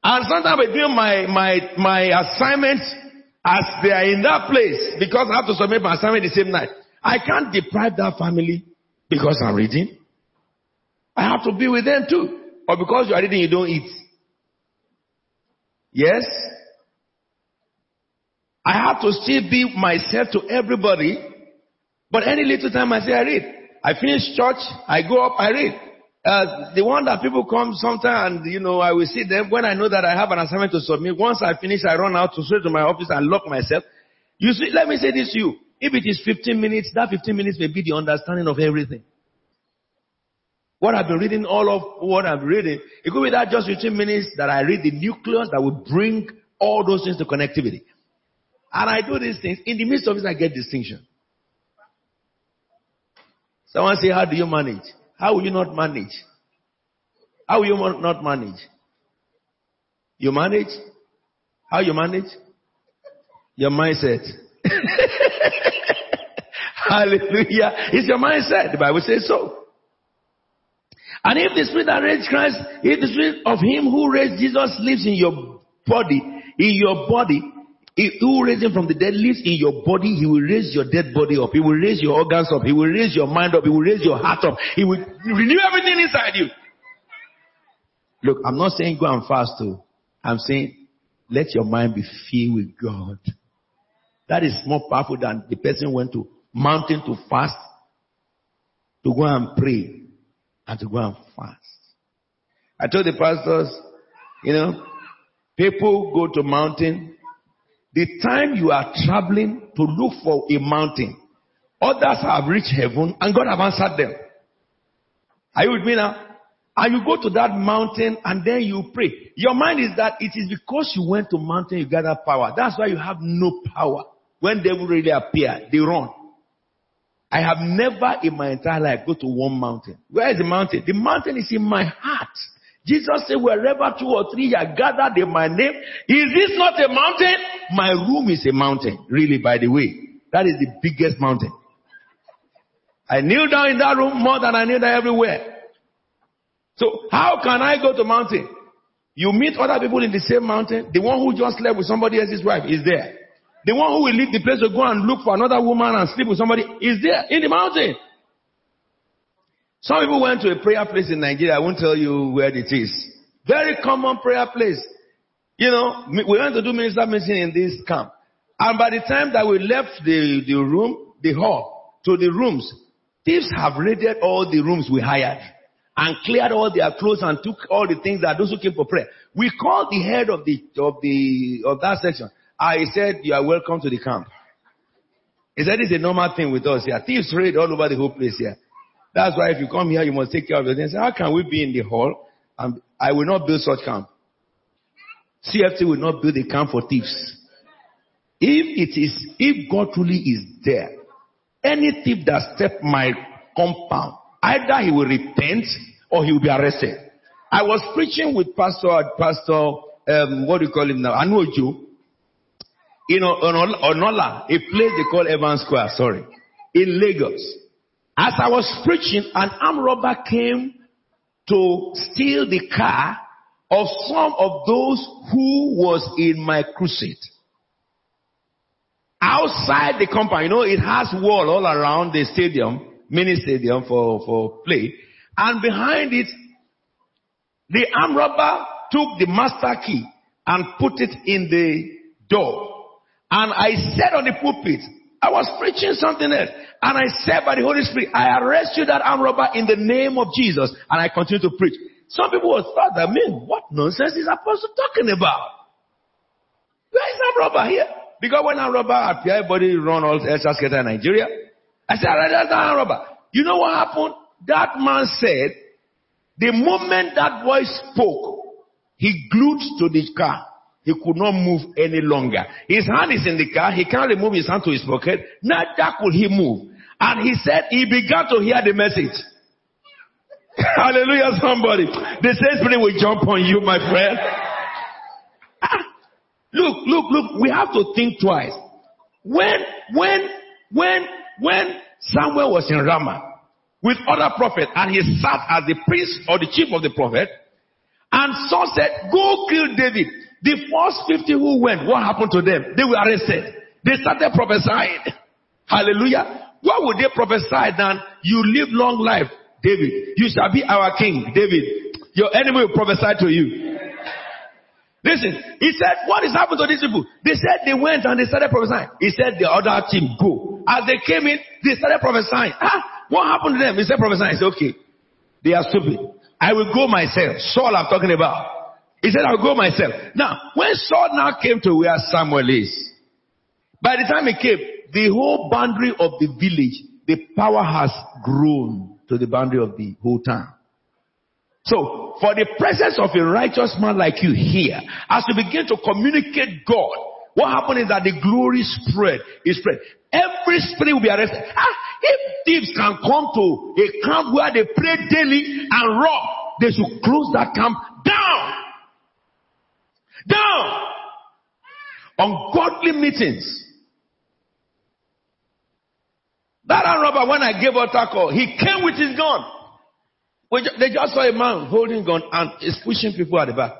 Speaker 1: And sometimes I do my, my, my assignments as they are in that place because I have to submit my assignment the same night. I can't deprive that family because I'm reading. I have to be with them too. Or because you are reading, you don't eat. Yes? I have to still be myself to everybody. But any little time I say I read. I finish church, I go up, I read. Uh, the one that people come sometimes and, you know, I will see them when I know that I have an assignment to submit. Once I finish, I run out to straight to my office and lock myself. You see, let me say this to you. If it is 15 minutes, that 15 minutes may be the understanding of everything. What I've been reading, all of what I'm reading, it could be that just 15 minutes that I read the nucleus that will bring all those things to connectivity. And I do these things. In the midst of it, I get distinction. Someone say, how do you manage? How will you not manage? How will you not manage? You manage? How you manage? Your mindset. Hallelujah. It's your mindset. The Bible says so. And if the spirit that raised Christ, if the spirit of him who raised Jesus lives in your body, in your body, he who raised him from the dead lives in your body, he will raise your dead body up. He will raise your organs up. He will raise your mind up. He will raise your heart up. He will renew everything inside you. Look, I'm not saying go and fast too. I'm saying let your mind be filled with God. That is more powerful than the person went to mountain to fast, to go and pray, and to go and fast. I told the pastors, you know, people go to mountain the time you are traveling to look for a mountain, others have reached heaven and God have answered them. Are you with me now? And you go to that mountain and then you pray. Your mind is that it is because you went to mountain you gather power. That's why you have no power. When devil really appear, they run. I have never in my entire life go to one mountain. Where is the mountain? The mountain is in my heart. Jesus said, wherever two or three are gathered in my name, is this not a mountain? My room is a mountain, really, by the way. That is the biggest mountain. I kneel down in that room more than I kneel down everywhere. So how can I go to mountain? You meet other people in the same mountain. The one who just slept with somebody else's wife is there. The one who will leave the place to go and look for another woman and sleep with somebody is there in the mountain. Some people went to a prayer place in Nigeria. I won't tell you where it is. Very common prayer place. You know, we went to do minister meeting in this camp. And by the time that we left the, the room, the hall, to the rooms, Thieves have raided all the rooms we hired and cleared all their clothes and took all the things that those who came for prayer. We called the head of the, of the, of that section. I said, you are welcome to the camp. He said, it's a normal thing with us here. Thieves raid all over the whole place here. That's why if you come here, you must take care of your things. How can we be in the hall? And I will not build such camp. CFT will not build a camp for thieves. If it is, if God truly is there, any thief that step my compound, either he will repent or he will be arrested. I was preaching with Pastor, Pastor, um, what do you call him now? Anuoju. You know, on Onola, a place they call Evans Square, sorry, in Lagos. As I was preaching, an armed robber came to steal the car of some of those who was in my crusade. Outside the compound, you know, it has wall all around the stadium, mini stadium for, for play. And behind it, the arm robber took the master key and put it in the door. And I said on the pulpit, I was preaching something else. And I said by the Holy Spirit, I arrest you that arm robber in the name of Jesus. And I continue to preach. Some people will thought that, man, what nonsense is Apostle talking about? Where is arm robber here? Because when arm robber appear, everybody run all skater in Nigeria. I said, that's arm robber. You know what happened? That man said, the moment that voice spoke, he glued to the car. He could not move any longer. His hand is in the car. He can't remove his hand to his pocket. Neither could he move. And he said he began to hear the message. Hallelujah, somebody. The same spirit will jump on you, my friend. Ah, look, look, look. We have to think twice. When, when, when, when Samuel was in Ramah with other prophets and he sat as the priest or the chief of the prophet, and Saul said, go kill David. The first 50 who went, what happened to them? They were arrested. They started prophesying. Hallelujah. What would they prophesy than you live long life, David? You shall be our king, David. Your enemy will prophesy to you. Listen, he said, what is happening to these people? They said they went and they started prophesying. He said the other team go. As they came in, they started prophesying. Ah, what happened to them? He said prophesying. He said, okay, they are stupid. I will go myself. Saul I'm talking about. He said, I'll go myself. Now, when Saul now came to where Samuel is, by the time he came, the whole boundary of the village, the power has grown to the boundary of the whole town. So, for the presence of a righteous man like you here, as you begin to communicate God, what happened is that the glory spread, is spread. Every spirit will be arrested. Ah, if thieves can come to a camp where they pray daily and rob, they should close that camp down. Down. Ungodly meetings. That robber, when I gave out a call, he came with his gun. They just saw a man holding gun and is pushing people at the back.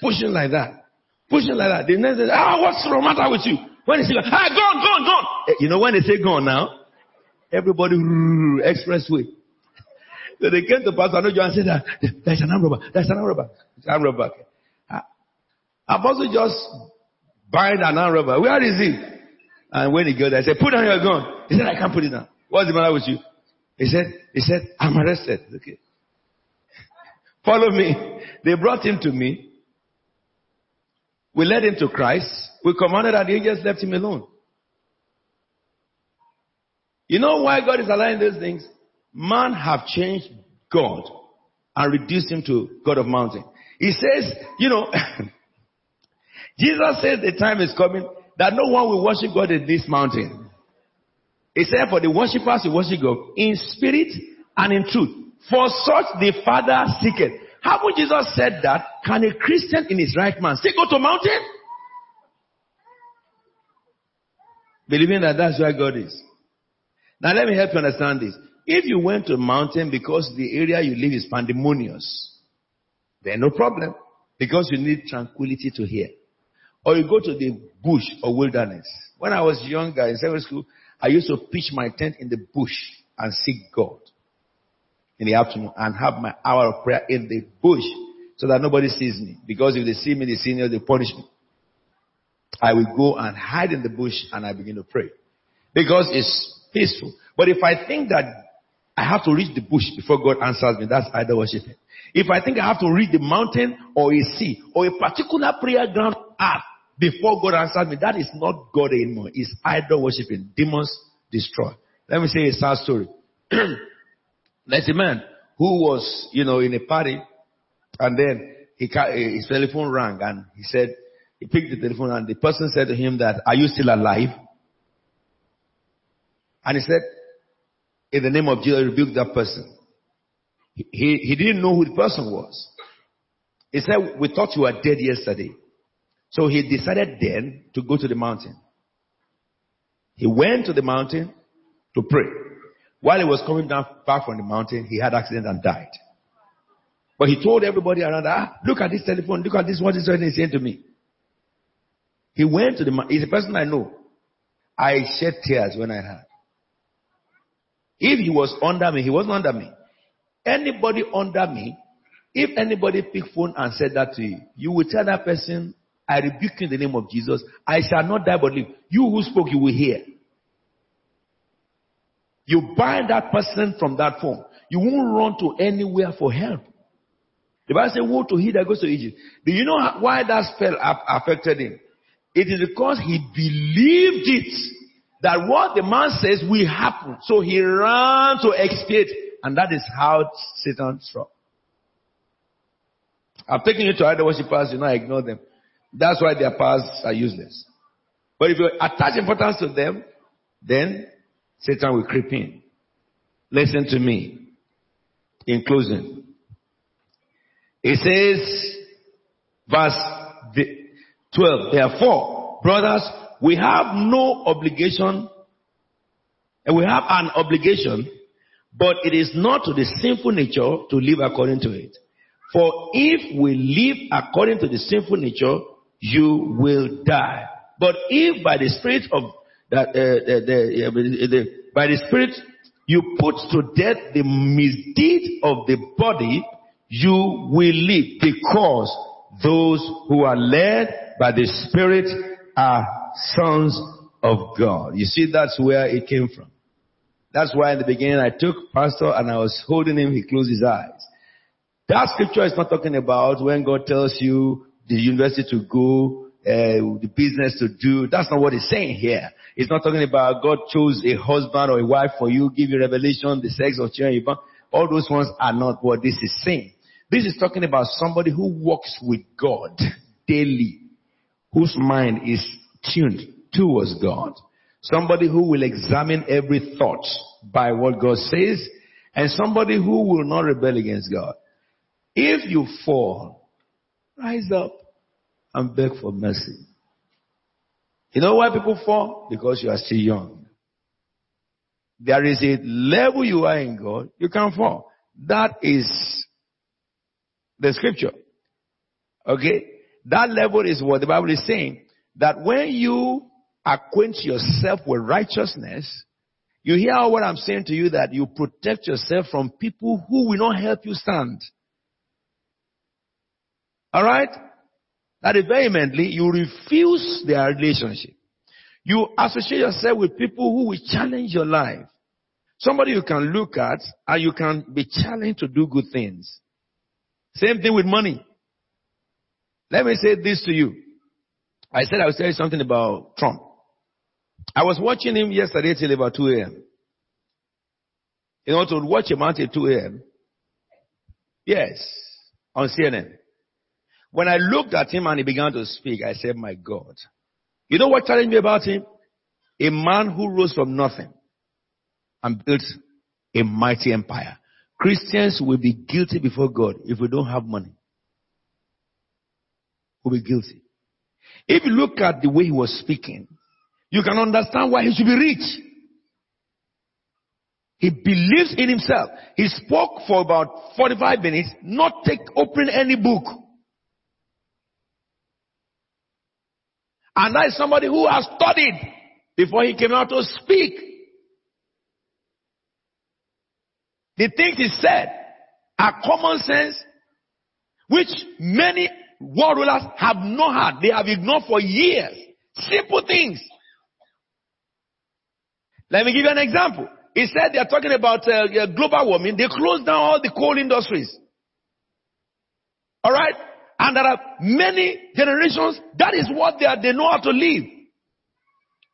Speaker 1: Pushing like that. Pushing like that. The next day, ah, what's the matter with you? When he say, ah, gone, gone, gone. Eh, you know when they say gone now, everybody, expressway. So they came to Pastor Anojo and said, that, there's an arm robber, there's an arm robber. Arm robber. Apostle just bind an arm robber. Where is he? And when he got there, I said, put down your gun. He said, I can't put it down. What's the matter with you? He said, he said, I'm arrested. Okay. Follow me. They brought him to me. We led him to Christ. We commanded that the angels left him alone. You know why God is allowing those things? Man have changed God and reduced him to God of mountain. He says, you know, Jesus says the time is coming that no one will worship God in this mountain. He said for the worshippers to worship God in spirit and in truth. For such the Father seeketh. How would Jesus said that? Can a Christian in his right mind still go to mountain? Believing that that's where God is. Now let me help you understand this. If you went to mountain because the area you live is pandemonious, then no problem. Because you need tranquility to hear. Or you go to the bush or wilderness. When I was younger in secondary school, I used to pitch my tent in the bush and seek God in the afternoon and have my hour of prayer in the bush so that nobody sees me. Because if they see me, they the seniors, they punish me. I will go and hide in the bush and I begin to pray. Because it's peaceful. But if I think that I have to reach the bush before God answers me. That's idol worshiping. If I think I have to reach the mountain or a sea or a particular prayer ground earth before God answers me, that is not God anymore. It's idol worshiping. Demons destroy. Let me say a sad story. There's a man who was, you know, in a party and then he, eh, his telephone rang and he said, he picked the telephone and the person said to him that, are you still alive? And he said, in the name of Jesus, rebuke that person. He, he didn't know who the person was. He said, we thought you were dead yesterday. So he decided then to go to the mountain. He went to the mountain to pray. While he was coming down back from the mountain, he had accident and died. But he told everybody around, ah, look at this telephone, look at this, what this person is saying to me. He went to the, mountain. he's a person I know. I shed tears when I heard. If he was under me, he wasn't under me. Anybody under me, if anybody pick phone and said that to you, you will tell that person, I rebuke you in the name of Jesus. I shall not die but live. You who spoke, you will hear. You bind that person from that phone. You won't run to anywhere for help. The Bible says, woe to he that goes to Egypt. Do you know why that spell affected him? It is because he believed it that what the man says will happen. So he ran to expiate. And that is how Satan struck. I've taken you to other worshippers, you know, I ignore them. That's why their powers are useless. But if you attach importance to them, then Satan will creep in. Listen to me. In closing. It says, verse 12, therefore, brothers, we have no obligation, and we have an obligation, but it is not to the sinful nature to live according to it. For if we live according to the sinful nature, you will die. But if by the Spirit of that, uh, the, the, the, by the Spirit you put to death the misdeed of the body, you will live because those who are led by the Spirit are sons of God. You see, that's where it came from. That's why in the beginning I took pastor and I was holding him, he closed his eyes. That scripture is not talking about when God tells you the university to go, uh, the business to do. That's not what it's saying here. It's not talking about God chose a husband or a wife for you, give you revelation, the sex of children. All those ones are not what this is saying. This is talking about somebody who walks with God daily, whose mind is tuned towards God. Somebody who will examine every thought by what God says, and somebody who will not rebel against God. If you fall, rise up and beg for mercy. You know why people fall? Because you are still young. There is a level you are in God, you can fall. That is the scripture. Okay? That level is what the Bible is saying. That when you acquaint yourself with righteousness, you hear what I'm saying to you that you protect yourself from people who will not help you stand. Alright? That is vehemently, you refuse their relationship. You associate yourself with people who will challenge your life. Somebody you can look at and you can be challenged to do good things. Same thing with money. Let me say this to you. I said I would tell something about Trump. I was watching him yesterday till about 2 a.m. You know, to watch him until 2 a.m. Yes, on CNN. When I looked at him and he began to speak, I said, my God. You know what challenged me about him? A man who rose from nothing and built a mighty empire. Christians will be guilty before God if we don't have money. We'll be guilty. If you look at the way he was speaking, you can understand why he should be rich. He believes in himself. He spoke for about 45 minutes, not take open any book. And that is somebody who has studied before he came out to speak. The things he said are common sense, which many world rulers have not had. They have ignored for years. Simple things. Let me give you an example. he said they are talking about uh, global warming. They closed down all the coal industries. All right? And there are many generations. That is what they are. They know how to live.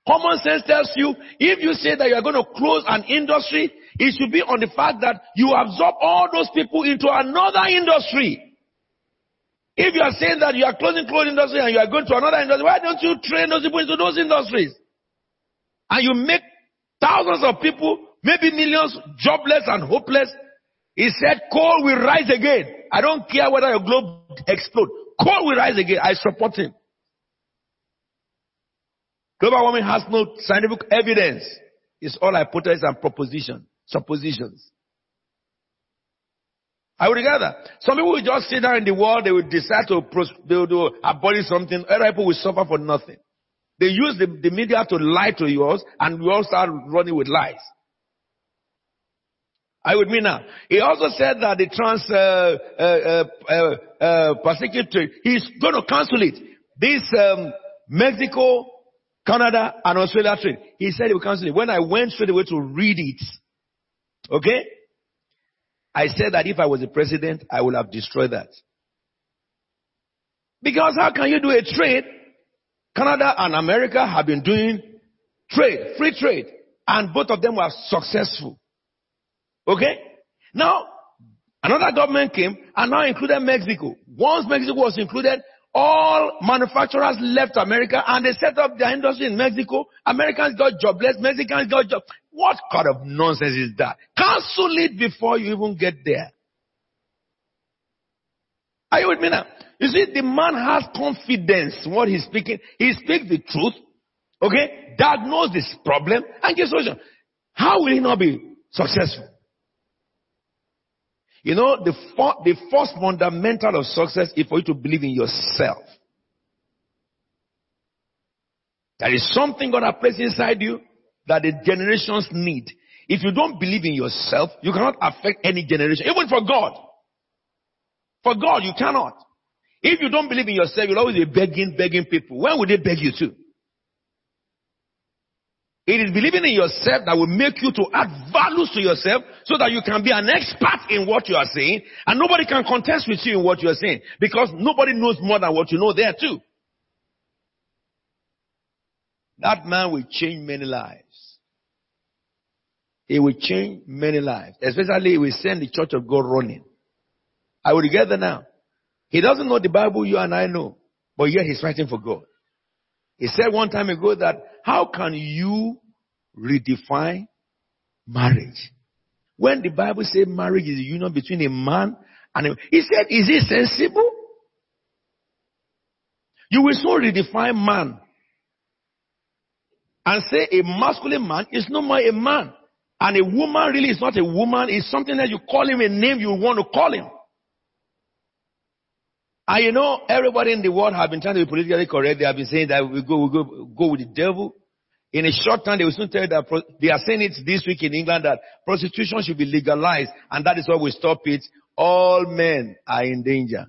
Speaker 1: Common sense tells you if you say that you are going to close an industry, it should be on the fact that you absorb all those people into another industry. If you are saying that you are closing clothing industry and you are going to another industry, why don't you train those people into those industries? And you make thousands of people, maybe millions, jobless and hopeless. He said coal will rise again. I don't care whether your globe explodes. Coal will rise again. I support him. Global warming has no scientific evidence. It's all hypotheses and propositions, suppositions. I would gather. Some people will just sit down in the world, they will decide to, they will do, abolish something, other people will suffer for nothing. They use the, the media to lie to yours, and we all start running with lies. I would mean now. He also said that the trans uh, uh, uh, uh Pacific trade, he's going to cancel it. This um, Mexico, Canada, and Australia trade. He said he will cancel it. When I went straight away to read it, okay, I said that if I was the president, I would have destroyed that. Because how can you do a trade? Canada and America have been doing trade, free trade, and both of them were successful. Okay? Now, another government came and now included Mexico. Once Mexico was included, all manufacturers left America and they set up their industry in Mexico. Americans got jobless, Mexicans got job. What kind of nonsense is that? Cancel it before you even get there. Are you with me now? You see, the man has confidence what he's speaking. He speaks the truth, okay, diagnose this problem, and give solution. How will he not be successful? You know, the, the first fundamental of success is for you to believe in yourself. There is something God has placed inside you that the generations need. If you don't believe in yourself, you cannot affect any generation, even for God. For God, you cannot. If you don't believe in yourself, you'll always be begging, begging people. When will they beg you to? It is believing in yourself that will make you to add values to yourself so that you can be an expert in what you are saying and nobody can contest with you in what you are saying because nobody knows more than what you know there too. That man will change many lives. He will change many lives. Especially he will send the church of God running. I will get there now. He doesn't know the Bible you and I know, but yet he's fighting for God. He said one time ago that how can you redefine marriage? When the Bible says marriage is a union between a man and a, he said, is it sensible? You will so redefine man and say a masculine man is no more a man. And a woman really is not a woman, it's something that you call him a name you want to call him. And you know, everybody in the world have been trying to be politically correct. They have been saying that we go, we go, go with the devil. In a short time, they will soon tell you that pro- they are saying it this week in England that prostitution should be legalized, and that is why we stop it. All men are in danger.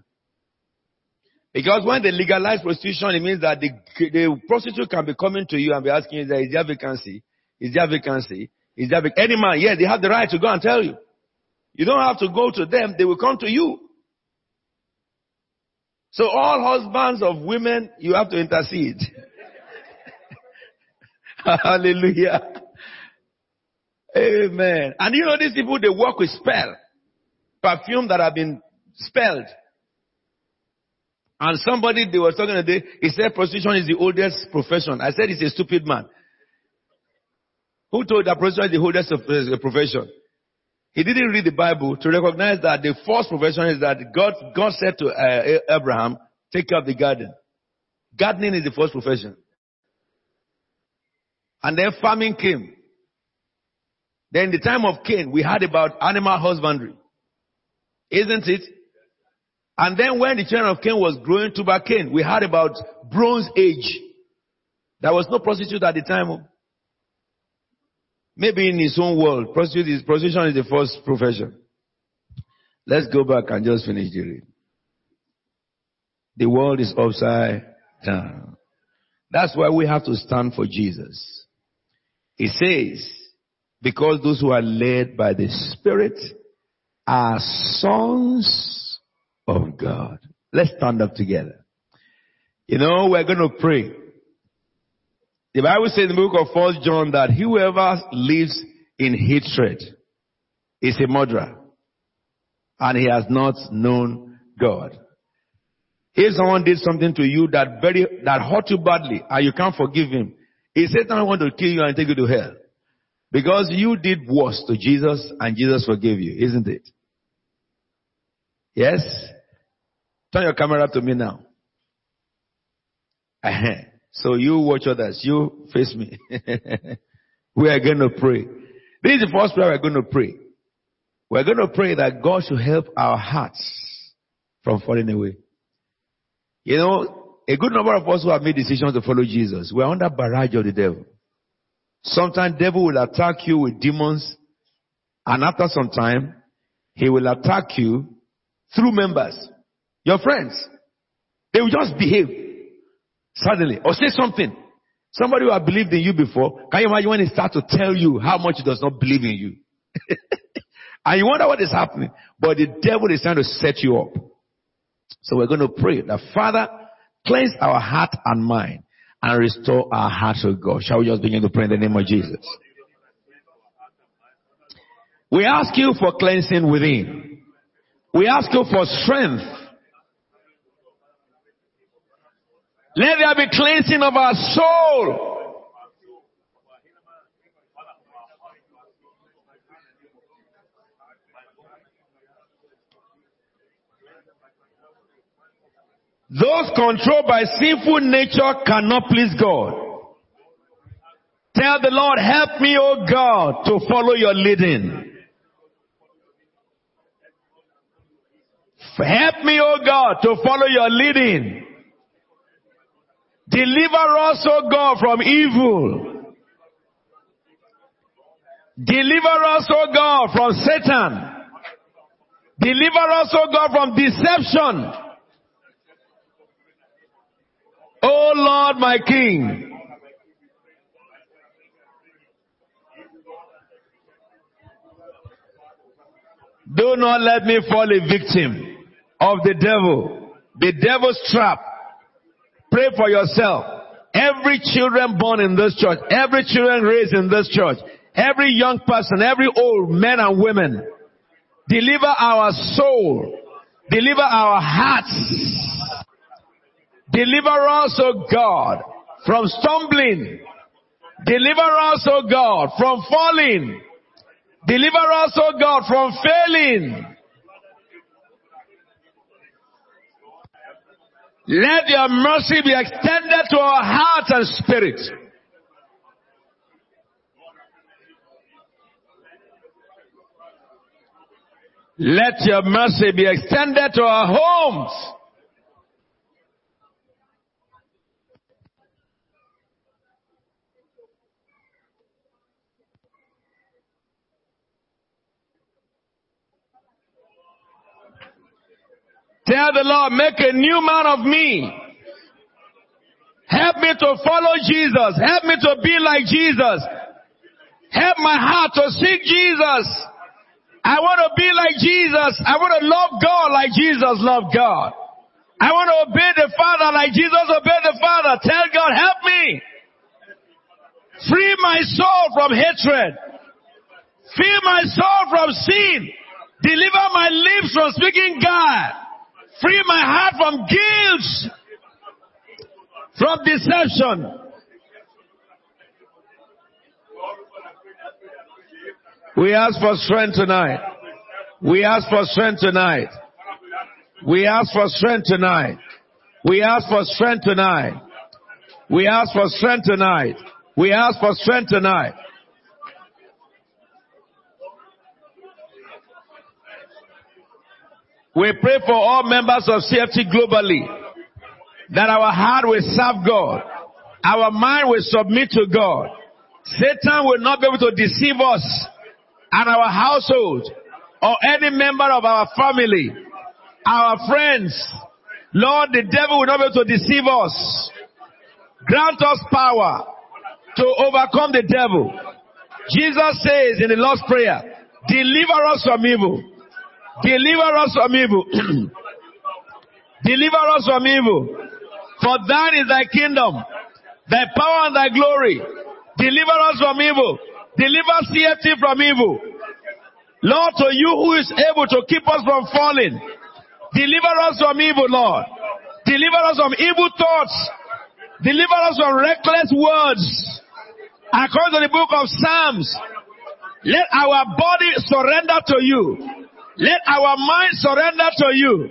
Speaker 1: Because when they legalize prostitution, it means that the, the prostitute can be coming to you and be asking you, is there vacancy? Is there vacancy? Is there vac-? any man? Yes, they have the right to go and tell you. You don't have to go to them. They will come to you. So all husbands of women, you have to intercede. Hallelujah. Amen. And you know these people, they work with spell. Perfume that have been spelled. And somebody, they were talking today, he said prostitution is the oldest profession. I said he's a stupid man. Who told that prostitution is the oldest uh, profession? He didn't read the Bible to recognize that the first profession is that God, God said to uh, Abraham, take care of the garden. Gardening is the first profession. And then farming came. Then the time of Cain, we heard about animal husbandry. Isn't it? And then when the children of Cain was growing to Cain, we heard about bronze age. There was no prostitute at the time. Maybe in his own world, prostitution is, prostitution is the first profession. Let's go back and just finish the read. The world is upside down. That's why we have to stand for Jesus. He says, Because those who are led by the Spirit are sons of God. Let's stand up together. You know, we're going to pray. The Bible says in the book of First John that whoever lives in hatred is a murderer and he has not known God. If someone did something to you that very, that hurt you badly and you can't forgive him, is Satan want to kill you and take you to hell? Because you did worse to Jesus and Jesus forgave you, isn't it? Yes? Turn your camera to me now. So you watch others. You face me. we are going to pray. This is the first prayer we're going to pray. We're going to pray that God should help our hearts from falling away. You know, a good number of us who have made decisions to follow Jesus, we're under barrage of the devil. Sometimes devil will attack you with demons, and after some time, he will attack you through members, your friends. They will just behave suddenly or say something. Somebody who has believed in you before, can you imagine when he starts to tell you how much he does not believe in you? and you wonder what is happening. But the devil is trying to set you up. So we're going to pray that Father, cleanse our heart and mind and restore our heart to God. Shall we just begin to pray in the name of Jesus? We ask you for cleansing within. We ask you for strength. Let there be cleansing of our soul. Those controlled by sinful nature cannot please God. Tell the Lord, help me, O God, to follow your leading. Help me, O God, to follow your leading. Deliver us, O God, from evil. Deliver us, O God, from Satan. Deliver us, O God, from deception. O Lord my King, do not let me fall a victim of the devil, the devil's trap. Pray for yourself. Every children born in this church, every children raised in this church, every young person, every old men and women, deliver our soul, deliver our hearts, Deliver us, O God, from stumbling. Deliver us, O God, from falling. Deliver us, O God, from failing. Let your mercy be extended to our heart and spirit. Let your mercy be extended to our homes. Tell the Lord, make a new man of me. Help me to follow Jesus. Help me to be like Jesus. Help my heart to seek Jesus. I want to be like Jesus. I want to love God like Jesus loved God. I want to obey the Father like Jesus obeyed the Father. Tell God, help me. Free my soul from hatred. Free my soul from sin. Deliver my lips from speaking God. Free my heart from guilt, from deception. We ask for strength tonight. We ask for strength tonight. We ask for strength tonight. We ask for strength tonight. We ask for strength tonight. We ask for strength tonight. We pray for all members of CFT globally that our heart will serve God. Our mind will submit to God. Satan will not be able to deceive us and our household or any member of our family, our friends. Lord, the devil will not be able to deceive us. Grant us power to overcome the devil. Jesus says in the Lord's Prayer, deliver us from evil. Deliver us from evil. deliver us from evil. For thine is thy kingdom, thy power and thy glory. Deliver us from evil. Deliver CFT from evil. Lord, to you who is able to keep us from falling. Deliver us from evil, Lord. Deliver us from evil thoughts. Deliver us from reckless words. According to the book of Psalms, let our body surrender to you. Let our mind surrender to you.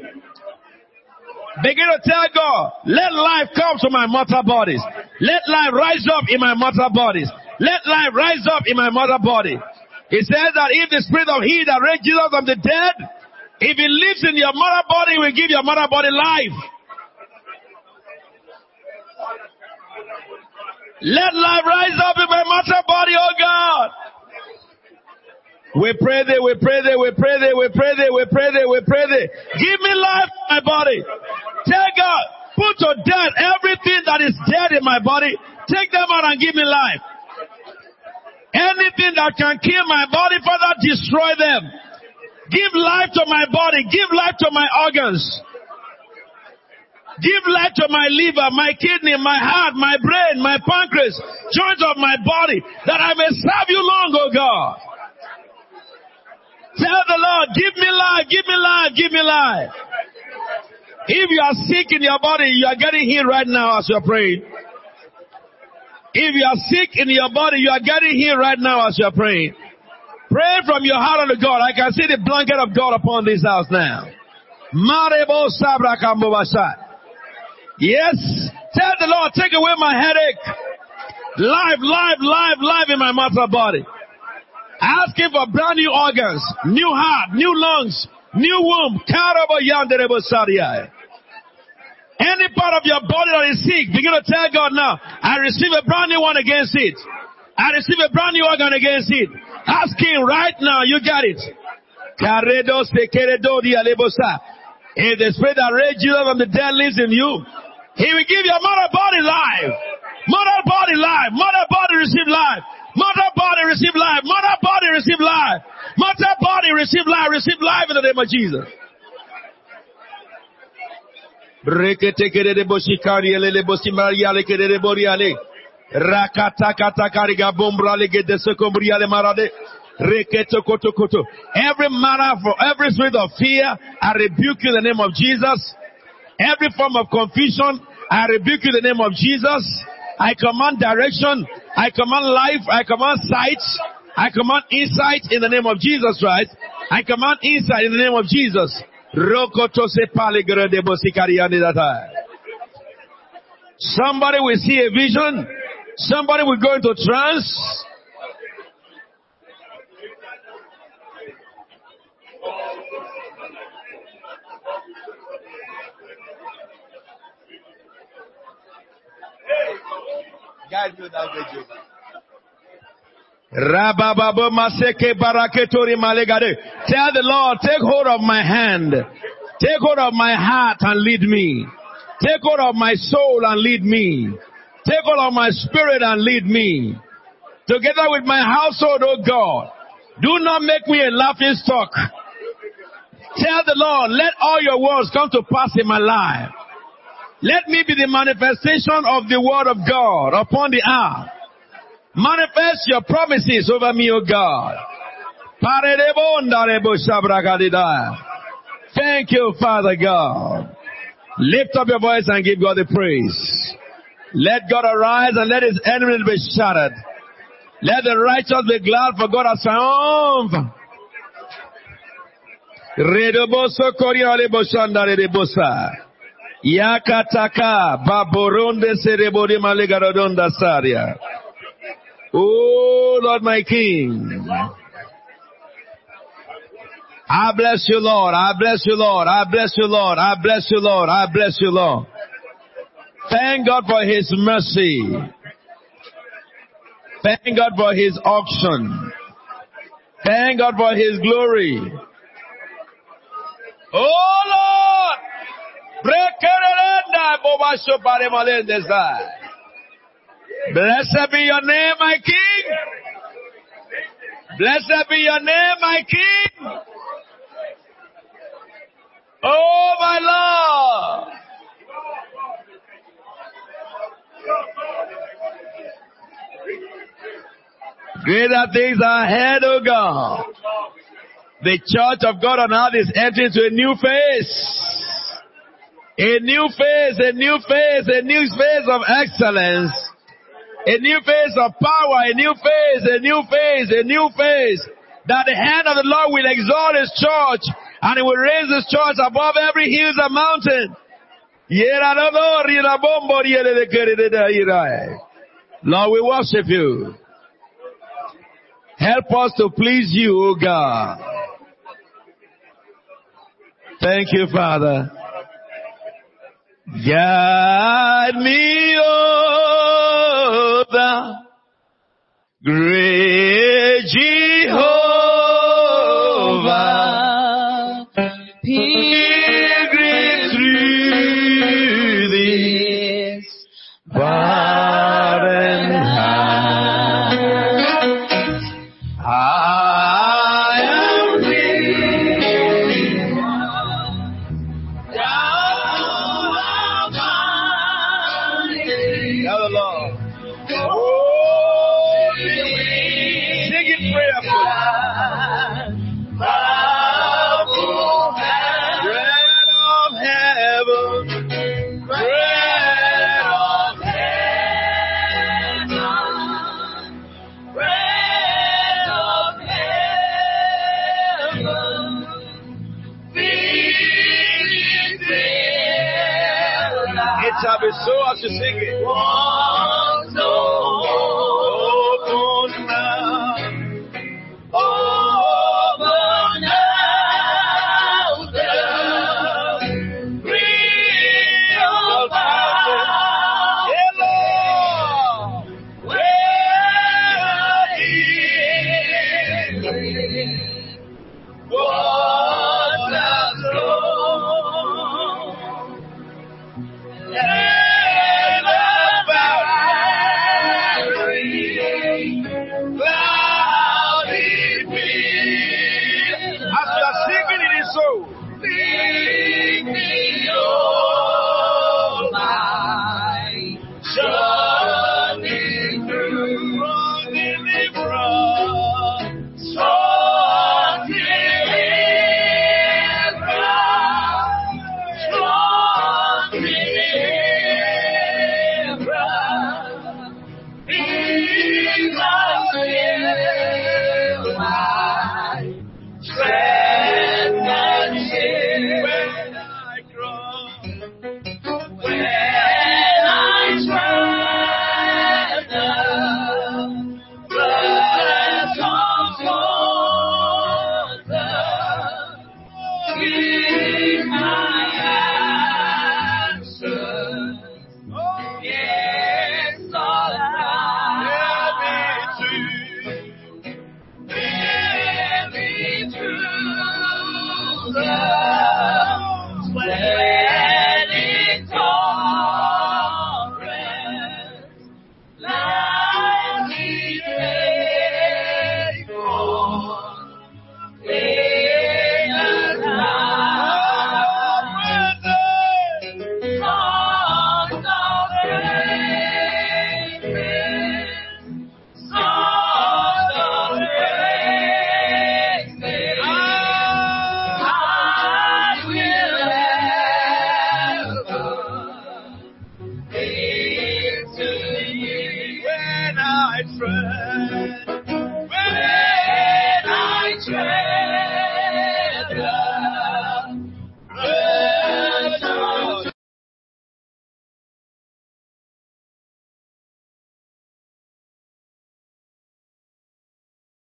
Speaker 1: Begin to tell God, let life come to my mortal bodies. Let life rise up in my mortal bodies. Let life rise up in my mortal body. He says that if the spirit of he that raised Jesus from the dead, if he lives in your mortal body, will give your mortal body life. Let life rise up in my mortal body, oh God. We pray thee, we pray thee, we pray thee, we pray thee, we pray thee, we pray thee. Give me life my body. Tell God, put to death everything that is dead in my body. Take them out and give me life. Anything that can kill my body, Father, destroy them. Give life to my body. Give life to my organs. Give life to my liver, my kidney, my heart, my brain, my pancreas, joints of my body, that I may serve you long, oh God. Tell the Lord, give me life, give me life, give me life. If you are sick in your body, you are getting healed right now as you're praying. If you are sick in your body, you are getting healed right now as you're praying. Pray from your heart unto God. I can see the blanket of God upon this house now. Yes. Tell the Lord, take away my headache. Life, life, life, life in my mortal body. Ask him for brand new organs, new heart, new lungs, new womb. Any part of your body that is sick, begin to tell God now, I receive a brand new one against it. I receive a brand new organ against it. Ask him right now, you got it. If the spirit that raised you from the dead lives in you, he will give your mother body life. Mother body life. Mother body receive life. Mother body receive life. Mother body receive life. Mother body receive life. Receive life in the name of Jesus. Every matter for every spirit of fear, I rebuke you in the name of Jesus. Every form of confusion, I rebuke you in the name of Jesus. I command direction. I command life. I command sight. I command insight in the name of Jesus Christ. I command insight in the name of Jesus. Somebody will see a vision. Somebody will go into trance. Baraketori Malegade. Tell the Lord, take hold of my hand. Take hold of my heart and lead me. Take hold of my soul and lead me. Take hold of my spirit and lead me. Together with my household, oh God. Do not make me a laughing stock. Tell the Lord, let all your words come to pass in my life. Let me be the manifestation of the word of God upon the earth. Manifest your promises over me, O God. Thank you, Father God. Lift up your voice and give God the praise. Let God arise and let his enemies be shattered. Let the righteous be glad for God has triumphed. Yakataka Baboronde Serebodi Malegarodonda Saria. Oh Lord my King. I bless you, Lord. I bless you, Lord. I bless you, Lord. I bless you, Lord. I bless you, Lord. Thank God for His mercy. Thank God for His auction. Thank God for His glory. Oh Lord! Blessed be your name, my King.
Speaker 2: Blessed be your name, my King. Oh, my Lord. Greater things are ahead, O God. The church of God on earth is entering into a new phase. A new phase, a new phase, a new phase of excellence. A new phase of power, a new phase, a new phase, a new phase. That the hand of the Lord will exalt his church and he will raise his church above every hills and mountain. Lord, we worship you. Help us to please you, O God. Thank you, Father. Guide me, O the great Jehovah.